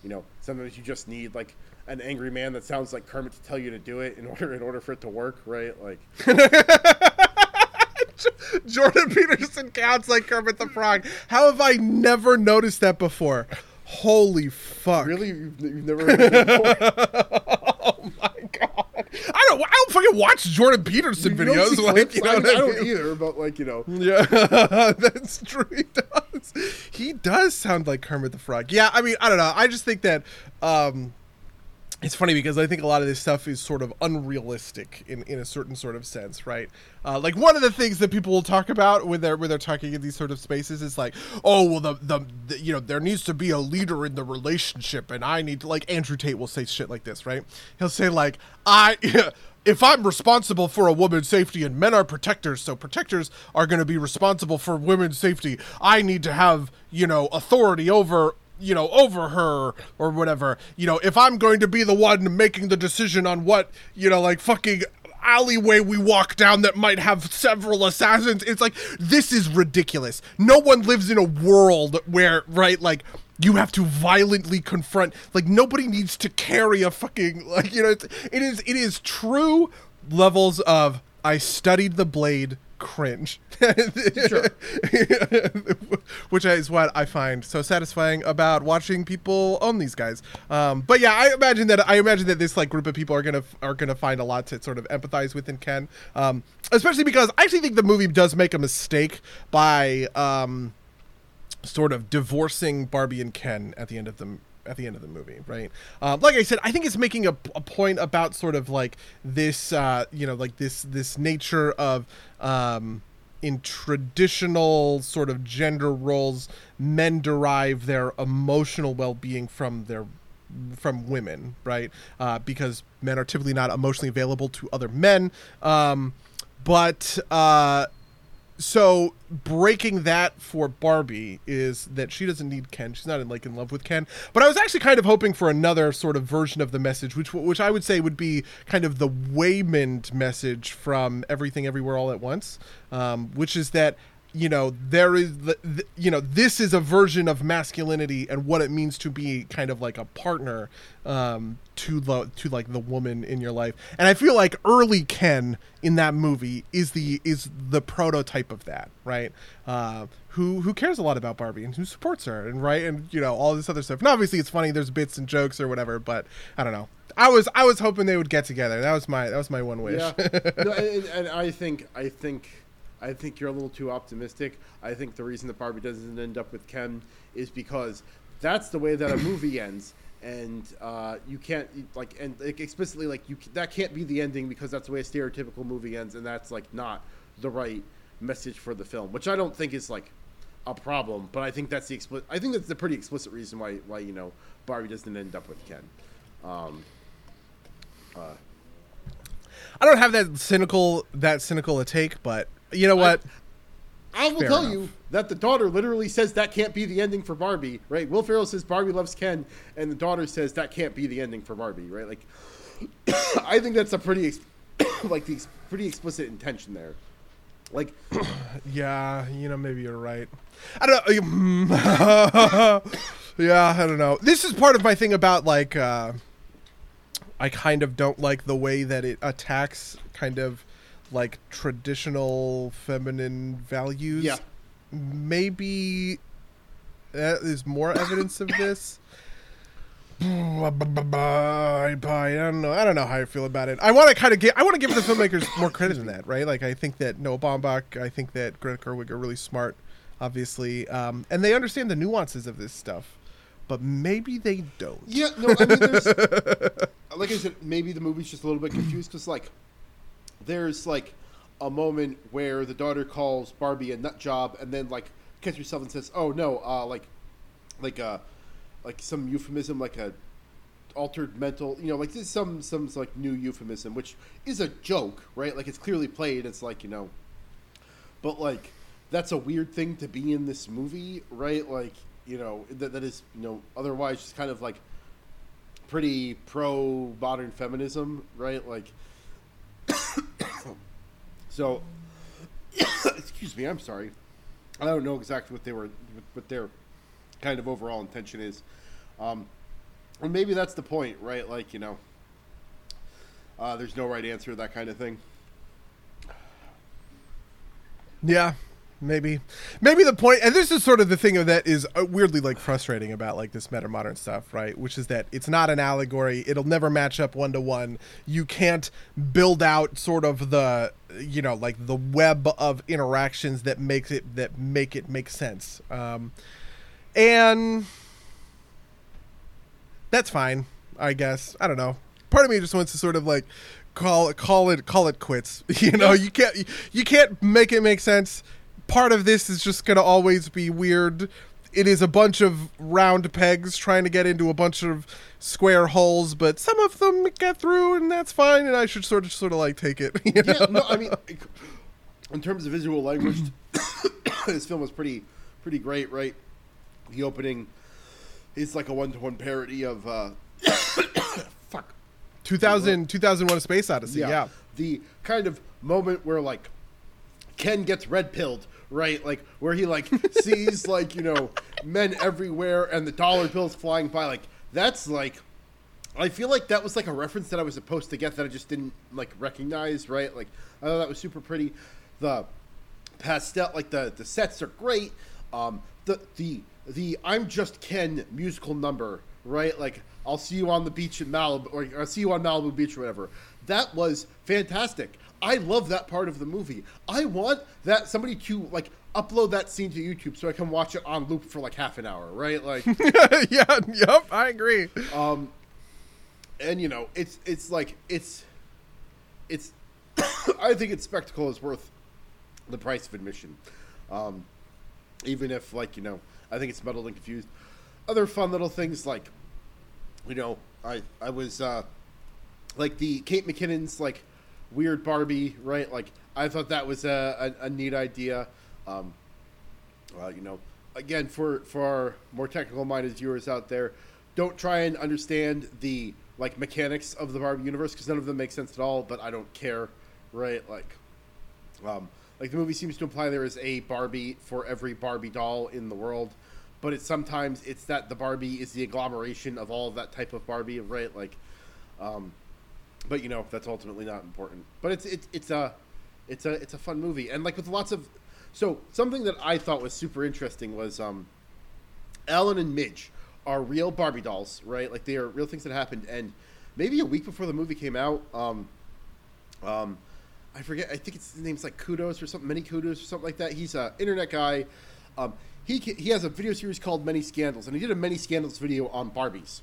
you know sometimes you just need like an angry man that sounds like Kermit to tell you to do it in order in order for it to work, right? Like. Jordan Peterson counts like Kermit the Frog. How have I never noticed that before? Holy fuck! Really, you've, you've never heard of oh my god! I don't. I don't fucking watch Jordan Peterson you videos. Like, you know, I, I, don't either, but like you know. Yeah, that's true. He does. He does sound like Kermit the Frog. Yeah, I mean, I don't know. I just think that. um it's funny because I think a lot of this stuff is sort of unrealistic in, in a certain sort of sense, right? Uh, like one of the things that people will talk about when they're when they're talking in these sort of spaces is like, oh well, the, the, the you know there needs to be a leader in the relationship, and I need to like Andrew Tate will say shit like this, right? He'll say like I. if I'm responsible for a woman's safety and men are protectors, so protectors are going to be responsible for women's safety, I need to have, you know, authority over you know, over her or whatever. You know, if I'm going to be the one making the decision on what, you know, like fucking alleyway we walk down that might have several assassins, it's like, this is ridiculous. No one lives in a world where, right, like, you have to violently confront like nobody needs to carry a fucking like you know it is it is true levels of I studied the blade cringe. Which is what I find so satisfying about watching people own these guys. Um, but yeah, I imagine that I imagine that this like group of people are gonna are gonna find a lot to sort of empathize with in Ken, um, especially because I actually think the movie does make a mistake by um, sort of divorcing Barbie and Ken at the end of the at the end of the movie, right? Um, like I said, I think it's making a, a point about sort of like this, uh, you know, like this this nature of um, in traditional sort of gender roles, men derive their emotional well being from their from women, right? Uh, because men are typically not emotionally available to other men. Um, but uh, so breaking that for Barbie is that she doesn't need Ken. She's not in like in love with Ken. But I was actually kind of hoping for another sort of version of the message, which which I would say would be kind of the Waymond message from Everything Everywhere All at Once, um, which is that you know there is the, the, you know this is a version of masculinity and what it means to be kind of like a partner um, to the to like the woman in your life and i feel like early ken in that movie is the is the prototype of that right uh, who who cares a lot about barbie and who supports her and right and you know all this other stuff and obviously it's funny there's bits and jokes or whatever but i don't know I was I was hoping they would get together. That was my that was my one wish. Yeah. no, and, and I think I think I think you're a little too optimistic. I think the reason that Barbie doesn't end up with Ken is because that's the way that a movie ends. and uh, you can't like and like, explicitly like you that can't be the ending because that's the way a stereotypical movie ends, and that's like not the right message for the film, which I don't think is like a problem, but I think that's the explicit. I think that's the pretty explicit reason why why you know Barbie doesn't end up with Ken. Um, uh, I don't have that cynical that cynical a take, but you know what? I will Fair tell enough. you that the daughter literally says that can't be the ending for Barbie, right? Will Ferrell says Barbie loves Ken, and the daughter says that can't be the ending for Barbie, right? Like, I think that's a pretty, ex- like the ex- pretty explicit intention there. Like, yeah, you know, maybe you're right. I don't know. yeah, I don't know. This is part of my thing about like uh I kind of don't like the way that it attacks kind of like traditional feminine values. Yeah. Maybe that is more evidence of this. I don't know. I don't know how I feel about it. I want to kind of give. I want to give the filmmakers more credit than that, right? Like I think that Noah Baumbach, I think that Greta Gerwig are really smart, obviously, um, and they understand the nuances of this stuff. But maybe they don't. yeah, no, I mean, there's, like I said, maybe the movie's just a little bit confused because, like, there's like a moment where the daughter calls Barbie a nut job, and then like catches herself and says, "Oh no, uh, like, like uh, like some euphemism, like a altered mental, you know, like this is some some like new euphemism, which is a joke, right? Like it's clearly played. It's like you know, but like that's a weird thing to be in this movie, right? Like you know that that is you know otherwise just kind of like pretty pro modern feminism, right? Like so. excuse me. I'm sorry. I don't know exactly what they were, what their kind of overall intention is. Um, or maybe that's the point, right? Like you know, uh, there's no right answer, to that kind of thing. Yeah, maybe. Maybe the point, and this is sort of the thing that is uh, weirdly like frustrating about like this meta modern stuff, right? Which is that it's not an allegory. It'll never match up one to one. You can't build out sort of the you know like the web of interactions that makes it that make it make sense. Um, and that's fine, I guess. I don't know. Part of me just wants to sort of like call it call it call it quits. You know, you can't you can't make it make sense. Part of this is just going to always be weird. It is a bunch of round pegs trying to get into a bunch of square holes, but some of them get through, and that's fine. And I should sort of sort of like take it. You know? Yeah, no, I mean, in terms of visual language, this film was pretty pretty great, right? The opening is like a one to one parody of uh, fuck 2000, 2001 A Space Odyssey. Yeah. The kind of moment where like Ken gets red pilled, right? Like where he like sees like, you know, men everywhere and the dollar bills flying by like that's like I feel like that was like a reference that I was supposed to get that I just didn't like recognize, right? Like I thought that was super pretty. The pastel like the the sets are great. Um the the the I'm just Ken musical number, right? Like I'll see you on the beach in Malibu or I'll see you on Malibu Beach or whatever. That was fantastic. I love that part of the movie. I want that somebody to like upload that scene to YouTube so I can watch it on loop for like half an hour, right? Like yeah. Yep. I agree. and you know it's it's like it's it's i think its spectacle is worth the price of admission um even if like you know i think it's muddled and confused other fun little things like you know i i was uh like the kate mckinnon's like weird barbie right like i thought that was a, a, a neat idea um uh, you know, again, for for our more technical minded viewers out there, don't try and understand the like mechanics of the Barbie universe because none of them make sense at all. But I don't care, right? Like, um, like the movie seems to imply there is a Barbie for every Barbie doll in the world, but it's sometimes it's that the Barbie is the agglomeration of all that type of Barbie, right? Like, um, but you know that's ultimately not important. But it's it's it's a it's a it's a fun movie, and like with lots of so something that I thought was super interesting was um, Allan and Midge are real Barbie dolls, right? Like they are real things that happened, and maybe a week before the movie came out, um, um, I forget. I think it's his name's like Kudos or something, Many Kudos or something like that. He's a internet guy. Um, he he has a video series called Many Scandals, and he did a Many Scandals video on Barbies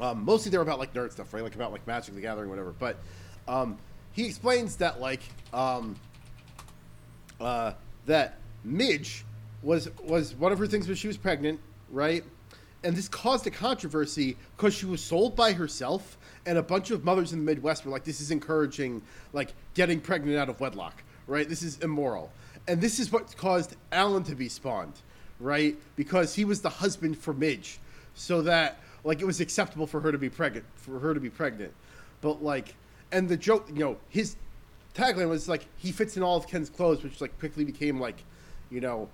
Um, mostly they're about like nerd stuff, right? Like about like Magic the Gathering, whatever. But um, he explains that like um, uh, that Midge was was one of her things when she was pregnant, right? And this caused a controversy because she was sold by herself, and a bunch of mothers in the Midwest were like, "This is encouraging like getting pregnant out of wedlock, right? This is immoral." And this is what caused Allan to be spawned, right? Because he was the husband for Midge, so that like it was acceptable for her to be pregnant, for her to be pregnant. But like, and the joke, you know, his tagline was like he fits in all of Ken's clothes, which like quickly became like, you know,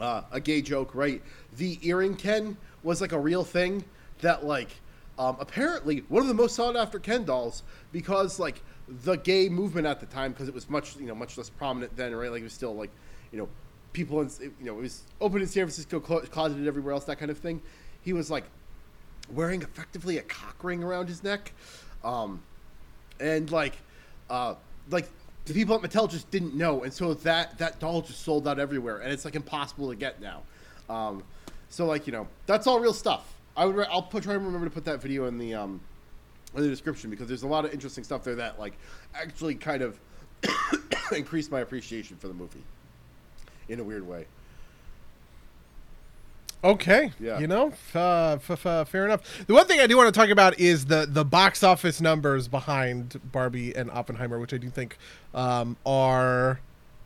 uh, a gay joke, right? The earring Ken was like a real thing that like um, apparently one of the most sought after Ken dolls because like the gay movement at the time because it was much you know much less prominent then, right? Like it was still like you know people in you know it was open in San Francisco, closeted everywhere else, that kind of thing. He was like wearing effectively a cock ring around his neck, um, and like uh, like the people at Mattel just didn't know, and so that that doll just sold out everywhere, and it's like impossible to get now. Um, so like you know that's all real stuff. I would I'll put, try and remember to put that video in the um, in the description because there's a lot of interesting stuff there that like actually kind of increased my appreciation for the movie in a weird way. Okay. Yeah. You know, f- uh, f- f- fair enough. The one thing I do want to talk about is the the box office numbers behind Barbie and Oppenheimer, which I do think um, are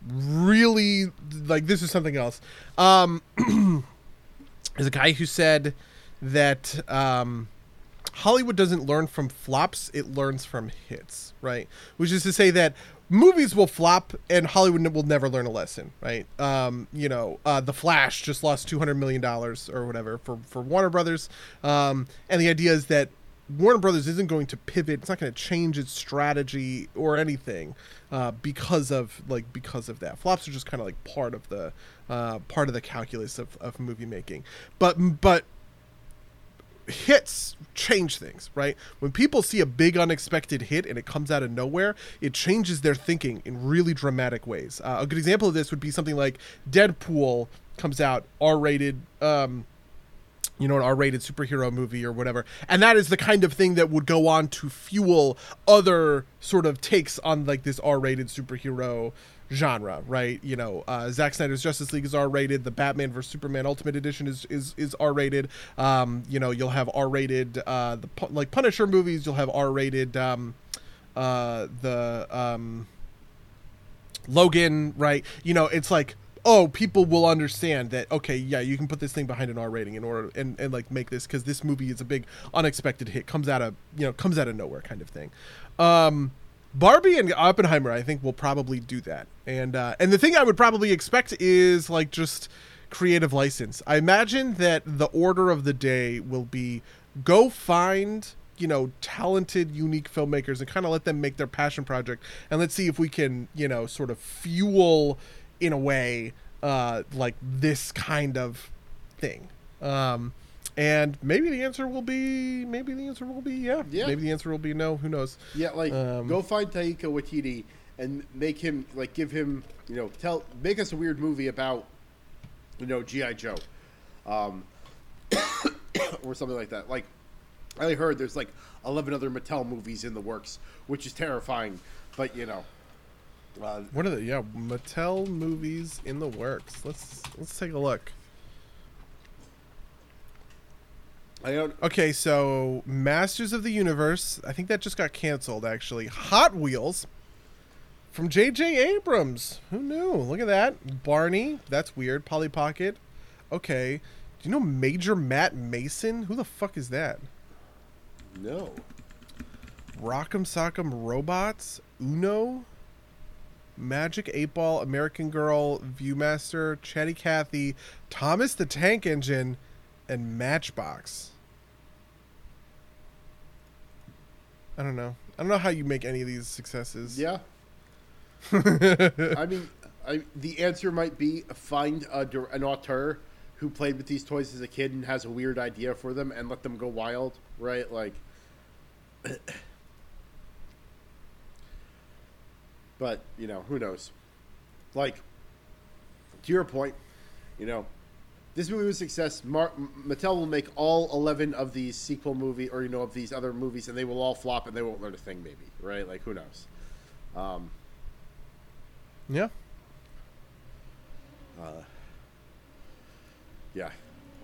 really like this is something else. Um, there's a guy who said that um, Hollywood doesn't learn from flops; it learns from hits, right? Which is to say that movies will flop and Hollywood will never learn a lesson, right? Um, you know, uh, The Flash just lost two hundred million dollars or whatever for for Warner Brothers, um, and the idea is that Warner Brothers isn't going to pivot; it's not going to change its strategy or anything uh, because of like because of that. Flops are just kind of like part of the uh, part of the calculus of, of movie making, but but hits change things, right? When people see a big unexpected hit and it comes out of nowhere, it changes their thinking in really dramatic ways. Uh, a good example of this would be something like Deadpool comes out R-rated um you know, an R-rated superhero movie or whatever, and that is the kind of thing that would go on to fuel other sort of takes on like this R-rated superhero genre, right? You know, uh, Zack Snyder's Justice League is R-rated. The Batman vs Superman Ultimate Edition is is, is R-rated. Um, you know, you'll have R-rated uh, the like Punisher movies. You'll have R-rated um, uh, the um, Logan, right? You know, it's like oh, people will understand that. Okay, yeah, you can put this thing behind an R rating in order and, and like make this because this movie is a big unexpected hit, comes out of you know comes out of nowhere kind of thing. Um, Barbie and Oppenheimer, I think, will probably do that. And uh, and the thing I would probably expect is like just creative license. I imagine that the order of the day will be go find you know talented unique filmmakers and kind of let them make their passion project and let's see if we can you know sort of fuel in a way uh like this kind of thing um and maybe the answer will be maybe the answer will be yeah, Yeah. maybe the answer will be no who knows Yeah, like Um, go find Taika Waititi and make him like give him you know tell make us a weird movie about you know GI Joe, um, or something like that. Like I heard there's like eleven other Mattel movies in the works, which is terrifying. But you know, uh, what are the yeah mattel movies in the works let's let's take a look I don't. Okay, so Masters of the Universe, I think that just got canceled actually. Hot Wheels from J.J. Abrams. Who knew? Look at that. Barney, that's weird. Polly Pocket. Okay. Do you know Major Matt Mason? Who the fuck is that? No. Rock'em Sock'em Robots, Uno, Magic 8 Ball, American Girl, Viewmaster, Chatty Cathy, Thomas the Tank Engine, and Matchbox. I don't know. I don't know how you make any of these successes. Yeah. I mean, I, the answer might be find a, an auteur who played with these toys as a kid and has a weird idea for them and let them go wild, right? Like, but you know, who knows? Like, to your point, you know, this movie was a success. Mar- Mattel will make all eleven of these sequel movie or you know of these other movies, and they will all flop, and they won't learn a thing. Maybe right? Like who knows? Um, Yeah. yeah.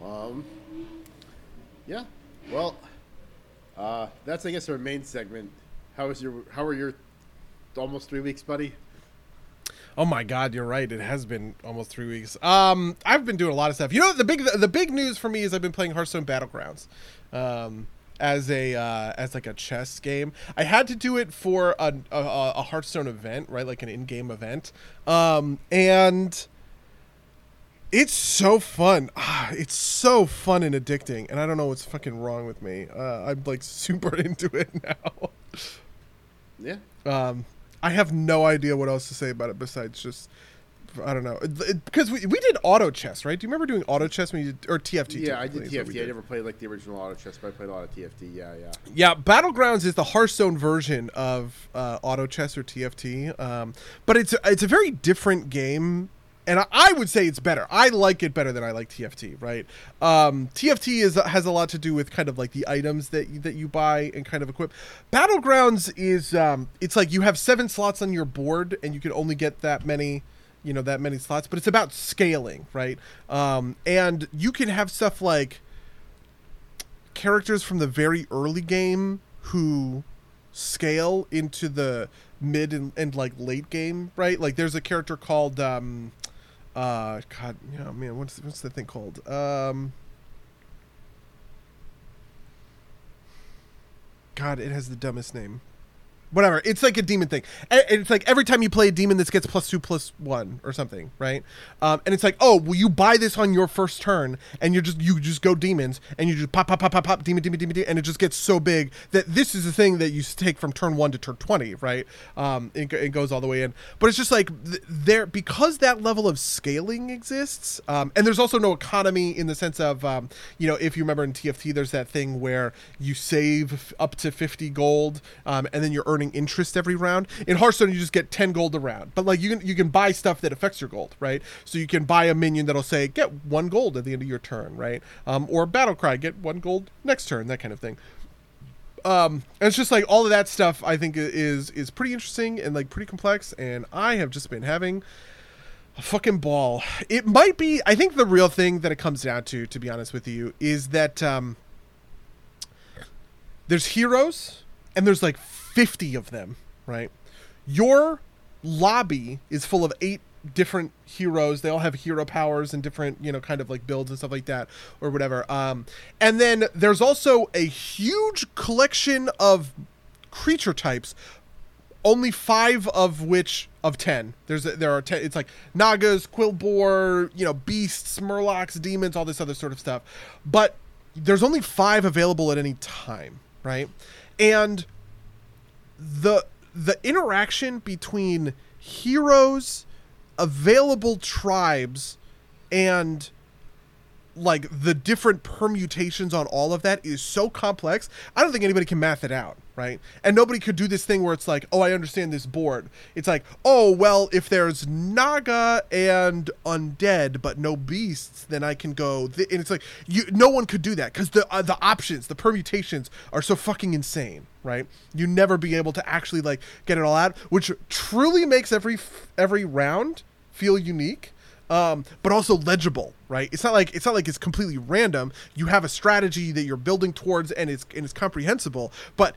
Um, yeah. Well, uh, that's I guess our main segment. How was your How were your almost three weeks, buddy? Oh my God, you're right. It has been almost three weeks. Um, I've been doing a lot of stuff. You know, the big the, big news for me is I've been playing Hearthstone Battlegrounds, um, as a uh, as like a chess game. I had to do it for a a, a Hearthstone event, right? Like an in-game event, um, and it's so fun. Ah, it's so fun and addicting, and I don't know what's fucking wrong with me. Uh, I'm like super into it now. Yeah. Um, I have no idea what else to say about it besides just I don't know because we, we did auto chess, right? Do you remember doing auto chess when you did, or TFT? Yeah, I did is what we TFT. I never played like the original auto chess, but I played a lot of TFT. Yeah, yeah. Yeah, Battlegrounds is the Hearthstone version of uh, auto chess or TFT, um, but it's it's a very different game. And I, would say it's better. I like it better than I like TFT. Right? Um, TFT is has a lot to do with kind of like the items that you, that you buy and kind of equip. Battlegrounds is um, it's like you have seven slots on your board and you can only get that many you know that many slots but it's about scaling right um, and you can have stuff like characters from the very early game who scale into the mid and, and like late game right like there's a character called um uh god yeah man what's what's the thing called? Um god it has the dumbest name whatever. It's like a demon thing. It's like every time you play a demon this gets plus two plus one or something right? Um, and it's like oh well you buy this on your first turn and you just you just go demons and you just pop pop pop pop pop demon demon demon, demon and it just gets so big that this is the thing that you take from turn one to turn 20 right? Um, it, it goes all the way in. But it's just like th- there because that level of scaling exists um, and there's also no economy in the sense of um, you know if you remember in tft there's that thing where you save up to 50 gold um, and then you're earning interest every round. In Hearthstone, you just get 10 gold a round. But like you can you can buy stuff that affects your gold, right? So you can buy a minion that'll say get one gold at the end of your turn, right? Um, or battle cry, get one gold next turn, that kind of thing. Um, it's just like all of that stuff. I think is is pretty interesting and like pretty complex. And I have just been having a fucking ball. It might be. I think the real thing that it comes down to, to be honest with you, is that um, there's heroes and there's like 50 of them, right? Your lobby is full of eight different heroes. They all have hero powers and different, you know, kind of like builds and stuff like that or whatever. Um, and then there's also a huge collection of creature types only five of which of ten. There's a, there are ten. It's like nagas, quilboar, you know, beasts, murlocs, demons, all this other sort of stuff. But there's only five available at any time, right? And the the interaction between heroes, available tribes, and like the different permutations on all of that is so complex. I don't think anybody can math it out, right? And nobody could do this thing where it's like, oh, I understand this board. It's like, oh, well, if there's Naga and undead but no beasts, then I can go. Th-. And it's like, you, no one could do that because the uh, the options, the permutations are so fucking insane, right? You never be able to actually like get it all out, which truly makes every every round feel unique um, but also legible, right? It's not like it's not like it's completely random. You have a strategy that you're building towards, and it's and it's comprehensible. But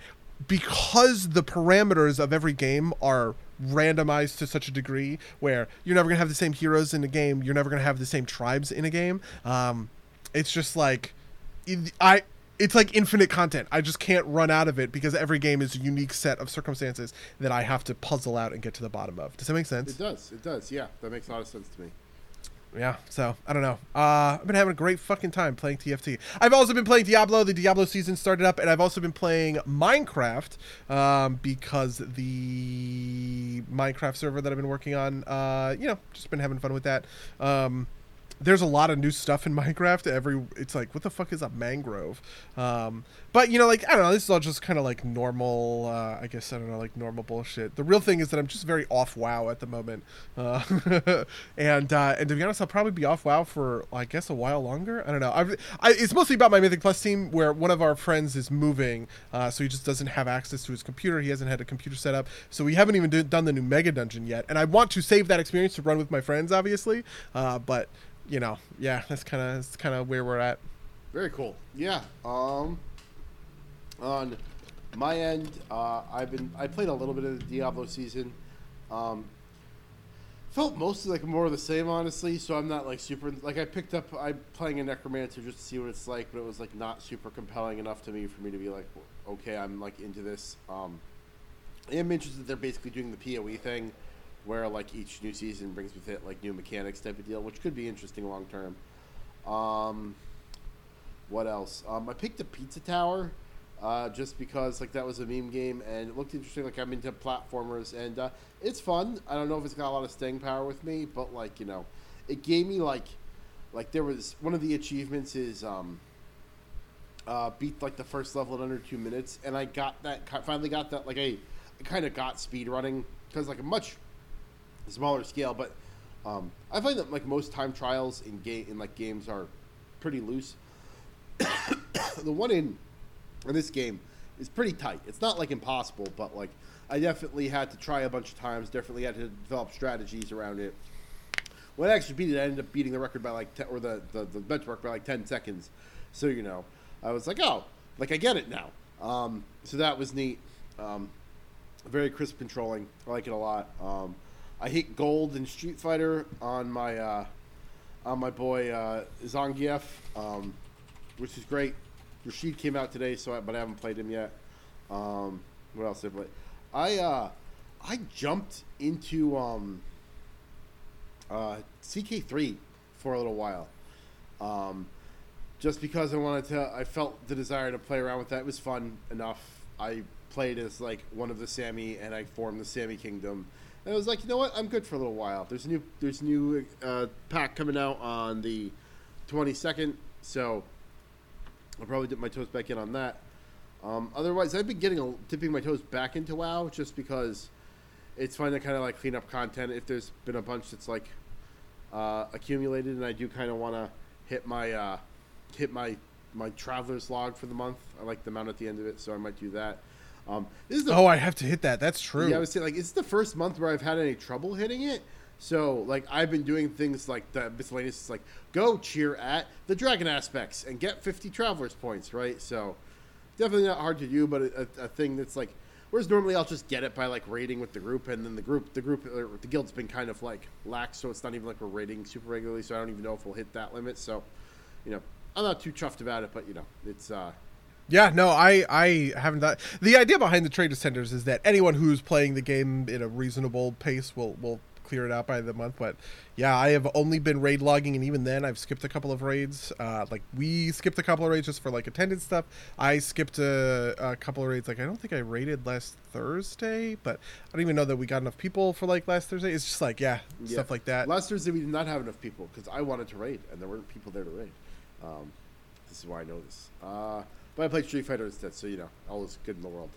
because the parameters of every game are randomized to such a degree where you're never gonna have the same heroes in a game, you're never gonna have the same tribes in a game. Um, it's just like I it's like infinite content. I just can't run out of it because every game is a unique set of circumstances that I have to puzzle out and get to the bottom of. Does that make sense? It does. It does. Yeah, that makes a lot of sense to me yeah so i don't know. Uh i've been having a great fucking time playing tft i've also been playing diablo. The diablo season started up and i've also been playing minecraft um because the minecraft server that i've been working on uh you know just been having fun with that. Um there's a lot of new stuff in Minecraft. Every it's like, what the fuck is a mangrove? Um, but you know, like I don't know. This is all just kind of like normal. Uh, I guess I don't know, like normal bullshit. The real thing is that I'm just very off WoW at the moment, uh, and uh, and to be honest, I'll probably be off WoW for I guess a while longer. I don't know. I've, I, it's mostly about my Mythic Plus team, where one of our friends is moving, uh, so he just doesn't have access to his computer. He hasn't had a computer set up, so we haven't even do, done the new Mega Dungeon yet. And I want to save that experience to run with my friends, obviously, uh, but you know, yeah, that's kind of that's kind of where we're at. Very cool. Yeah. Um. On my end, uh, I've been I played a little bit of the Diablo season. Um. Felt mostly like more of the same, honestly. So I'm not like super like I picked up I'm playing a Necromancer just to see what it's like, but it was like not super compelling enough to me for me to be like, okay, I'm like into this. Um. I am interested. They're basically doing the PoE thing where like each new season brings with it like new mechanics type of deal, which could be interesting long term. Um, what else? Um, I picked a Pizza Tower uh, just because like that was a meme game and it looked interesting. Like I'm into platformers and uh, it's fun. I don't know if it's got a lot of staying power with me, but like you know, it gave me like like there was one of the achievements is um, uh, beat like the first level in under two minutes, and I got that finally got that like I, I kind of got speed running because like a much smaller scale, but um, I find that like most time trials in game in like games are pretty loose. the one in in this game is pretty tight. It's not like impossible, but like I definitely had to try a bunch of times. Definitely had to develop strategies around it. When I actually beat it, I ended up beating the record by like 10, or the, the the benchmark by like ten seconds. So you know, I was like, oh, like I get it now. Um, so that was neat. Um, very crisp controlling. I like it a lot. Um, I hit gold in Street Fighter on my uh, on my boy uh, Zangief, um, which is great. Rashid came out today, so I, but I haven't played him yet. Um, what else did I play? I uh, I jumped into um, uh, CK3 for a little while, um, just because I wanted to. I felt the desire to play around with that. It was fun enough. I played as like one of the Sámi, and I formed the Sámi Kingdom and I was like, you know what? I'm good for a little while. There's a new there's a new uh, pack coming out on the 22nd, so I'll probably dip my toes back in on that. Um, otherwise, I've been getting a, dipping my toes back into WoW just because it's fun to kind of like clean up content if there's been a bunch that's like uh, accumulated, and I do kind of want to hit my uh, hit my my traveler's log for the month. I like the amount at the end of it, so I might do that. Um, this is the, oh, I have to hit that. That's true. Yeah, I was saying like it's the first month where I've had any trouble hitting it. So like I've been doing things like the miscellaneous, like go cheer at the dragon aspects and get 50 travelers points, right? So definitely not hard to do, but a, a thing that's like whereas normally I'll just get it by like raiding with the group, and then the group, the group, the guild's been kind of like lax, so it's not even like we're raiding super regularly. So I don't even know if we'll hit that limit. So you know, I'm not too chuffed about it, but you know, it's uh, yeah, no, I I haven't Thought. The idea behind the Trader's Tenders is that anyone who's playing the game in a reasonable pace will will clear it out by the month. But yeah, I have only been raid logging, and even then, I've skipped a couple of raids. Uh, like we skipped a couple of raids just for like attendance stuff. I skipped a, a couple of raids. Like I don't think I raided last Thursday, but I don't even know that we got enough people for like last Thursday. It's just like yeah, yeah. stuff like that. Last Thursday we did not have enough people because I wanted to raid, and there weren't people there to raid. Um, this is why I know this. Uh, but I played Street Fighter instead, so you know, all is good in the world.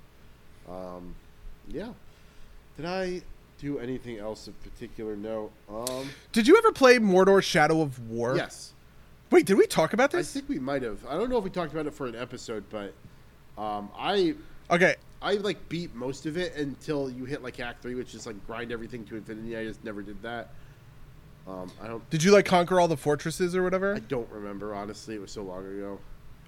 Um, yeah. Did I do anything else of particular note? Um, did you ever play Mordor Shadow of War? Yes. Wait, did we talk about this? I think we might have. I don't know if we talked about it for an episode, but um, I okay. I like beat most of it until you hit like Act Three, which is like grind everything to infinity. I just never did that. Um, I don't. Did you like conquer all the fortresses or whatever? I don't remember honestly. It was so long ago.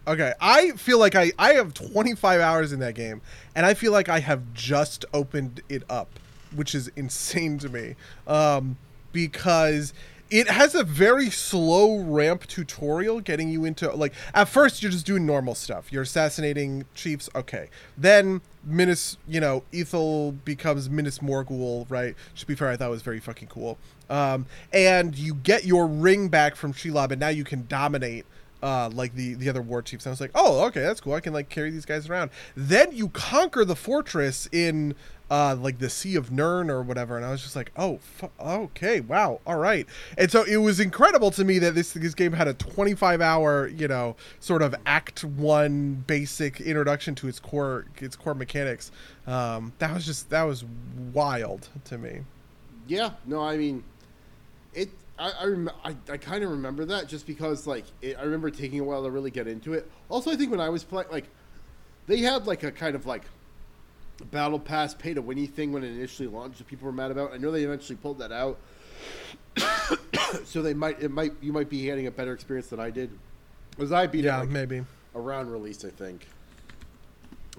Okay, I feel like I I have 25 hours in that game, and I feel like I have just opened it up, which is insane to me, um, because it has a very slow ramp tutorial getting you into like at first you're just doing normal stuff you're assassinating chiefs okay then Minas, you know, Ithil becomes Minas Morgul, right? To be fair, I thought was very fucking cool. Um, and you get your ring back from Shelob, and now you can dominate uh, like the the other war chiefs. And I was like, oh, okay, that's cool. I can like carry these guys around. Then you conquer the fortress in uh, like the Sea of Nern or whatever, and I was just like, oh, fu- okay, wow, all right. And so it was incredible to me that this this game had a 25 hour, you know, sort of Act One basic introduction to its core its core mechanics. Um, that was just that was wild to me. Yeah, no, I mean, it. I I, rem- I, I kind of remember that just because like it, I remember taking a while to really get into it. Also, I think when I was playing, like, they had like a kind of like battle pass pay to winny thing when it initially launched that people were mad about. I know they eventually pulled that out, so they might it might you might be having a better experience than I did. Was I beat Yeah, it like, maybe. around release? I think.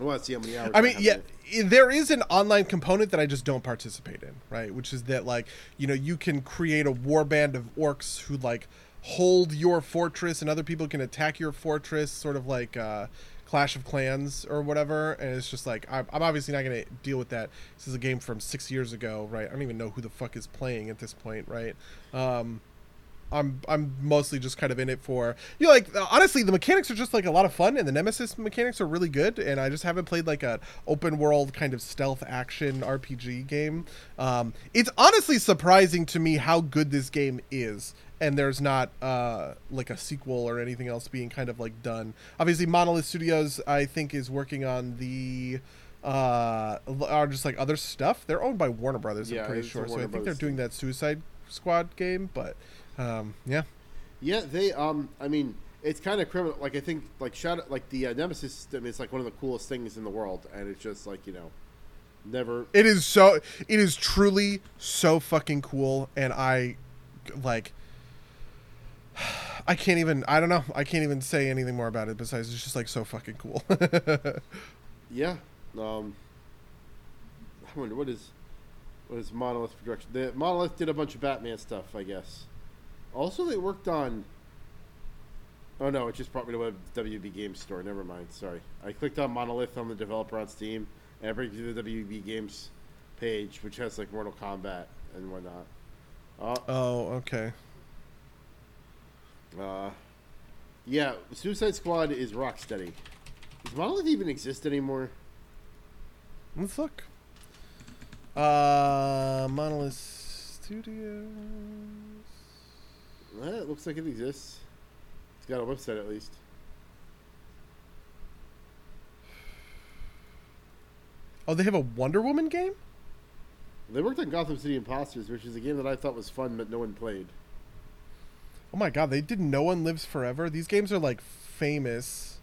I want to see how many hours. I mean, yeah, there is an online component that I just don't participate in, right? Which is that like, you know, you can create a warband of orcs who like hold your fortress and other people can attack your fortress, sort of like uh Clash of Clans or whatever, and it's just like I'm, I'm obviously not going to deal with that. This is a game from six years ago, right? I don't even know who the fuck is playing at this point, right? Um, I'm I'm mostly just kind of in it for you know like honestly the mechanics are just like a lot of fun and the Nemesis mechanics are really good and I just haven't played like a open world kind of stealth action RPG game. Um, it's honestly surprising to me how good this game is and there's not uh, like a sequel or anything else being kind of like done. Obviously Monolith Studios I think is working on the uh are just like other stuff. They're owned by Warner Brothers, Yeah, I'm pretty sure. So I Warner think they're doing that Suicide Squad game, but um, yeah. Yeah, they. Um, I mean, it's kind of criminal. Like I think, like Shadow, like the uh, Nemesis system is like one of the coolest things in the world, and it's just like you know, never. It is so. It is truly so fucking cool, and I like. I can't even. I don't know. I can't even say anything more about it besides it's just like so fucking cool. Yeah. Um. I wonder what is, what is Monolith production? The Monolith did a bunch of Batman stuff, I guess. Also, they worked on. Oh no! It just brought me to a WB Games store. Never mind. Sorry. I clicked on Monolith on the developer on Steam, and it brings me to the WB Games page, which has like Mortal Kombat and whatnot. Uh, oh, okay. Uh, yeah, Suicide Squad is Rocksteady. Does Monolith even exist anymore? Let's look. Uh, Monolith Studios. Eh, it looks like it exists. It's got a website at least. Oh, they have a Wonder Woman game. They worked on Gotham City Impostors, which is a game that I thought was fun, but no one played. Oh my god, they did No One Lives Forever. These games are like famous.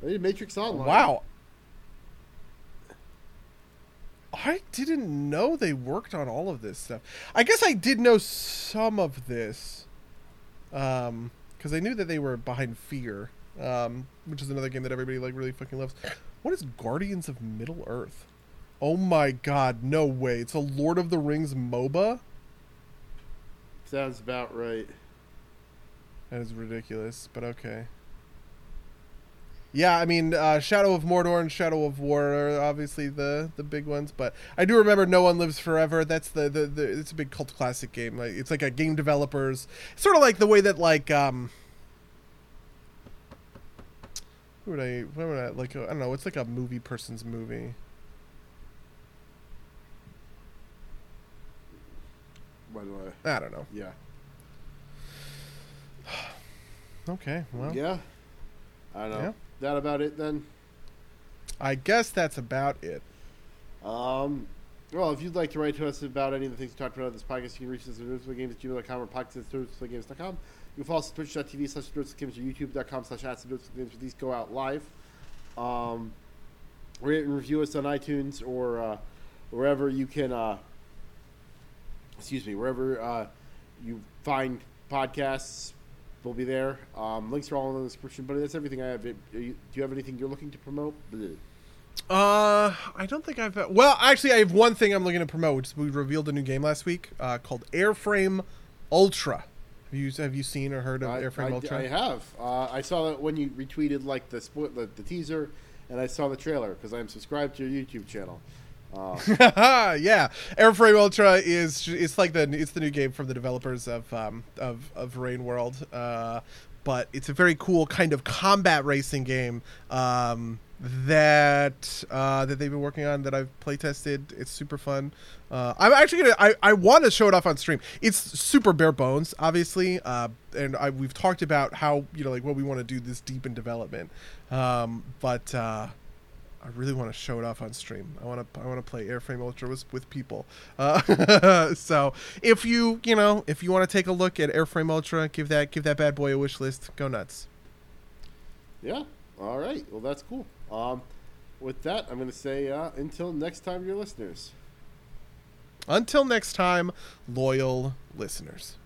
They did Matrix Online. Wow. I didn't know they worked on all of this stuff. I guess I did know some of this. Um, because I knew that they were behind Fear, um, which is another game that everybody like really fucking loves. What is Guardians of Middle Earth? Oh my god, no way. It's a Lord of the Rings MOBA? Sounds about right. That is ridiculous, but okay. Yeah, I mean, uh, Shadow of Mordor and Shadow of War are obviously the the big ones, but I do remember No One Lives Forever. That's the the, the it's a big cult classic game. Like it's like a game developers, sort of like the way that like um. Who would I? What would I like? I don't know. It's like a movie person's movie. By the way. I don't know. Yeah. Okay, well, yeah. I don't know. Yeah. That about it then? I guess that's about it. Um, well, if you'd like to write to us about any of the things we talked about on this podcast, you can reach us at somederpsplaygames at gmail.com or podcast at somederpsplaygames.com. You can follow us on twitch.tv slash somederpsplaygames or youtube.com slash at somederpsplaygames. These go out live. Um, rate and review us on iTunes or uh, wherever you can, uh, excuse me, wherever uh, you find podcasts, we'll be there. Um, links are all in the description, but that's everything I have. Do you, do you have anything you're looking to promote? Uh, I don't think I've. Well, actually, I have one thing I'm looking to promote, which is we revealed a new game last week uh, called Airframe Ultra. Have you have you seen or heard of I, Airframe I, Ultra? I have. Uh, I saw that when you retweeted like the sport, the, the teaser, and I saw the trailer because I'm subscribed to your YouTube channel. Uh, yeah, Airframe Ultra is it's like the it's the new game from the developers of um, of of Rain World. Uh, but it's a very cool kind of combat racing game um, that uh, that they've been working on that I've play tested. It's super fun. Uh, I'm actually gonna I, I want to show it off on stream. It's super bare bones, obviously, uh, and I, we've talked about how you know like what we want to do this deep in development, um, but. I really want to show it off on stream. I want to I want to play Airframe Ultra with, with people. Uh, so if you you know if you want to take a look at Airframe Ultra, give that give that bad boy a wish list. Go nuts. Yeah. All right. Well, that's cool. Um, with that, I'm going to say uh, until next time, your listeners. Until next time, loyal listeners.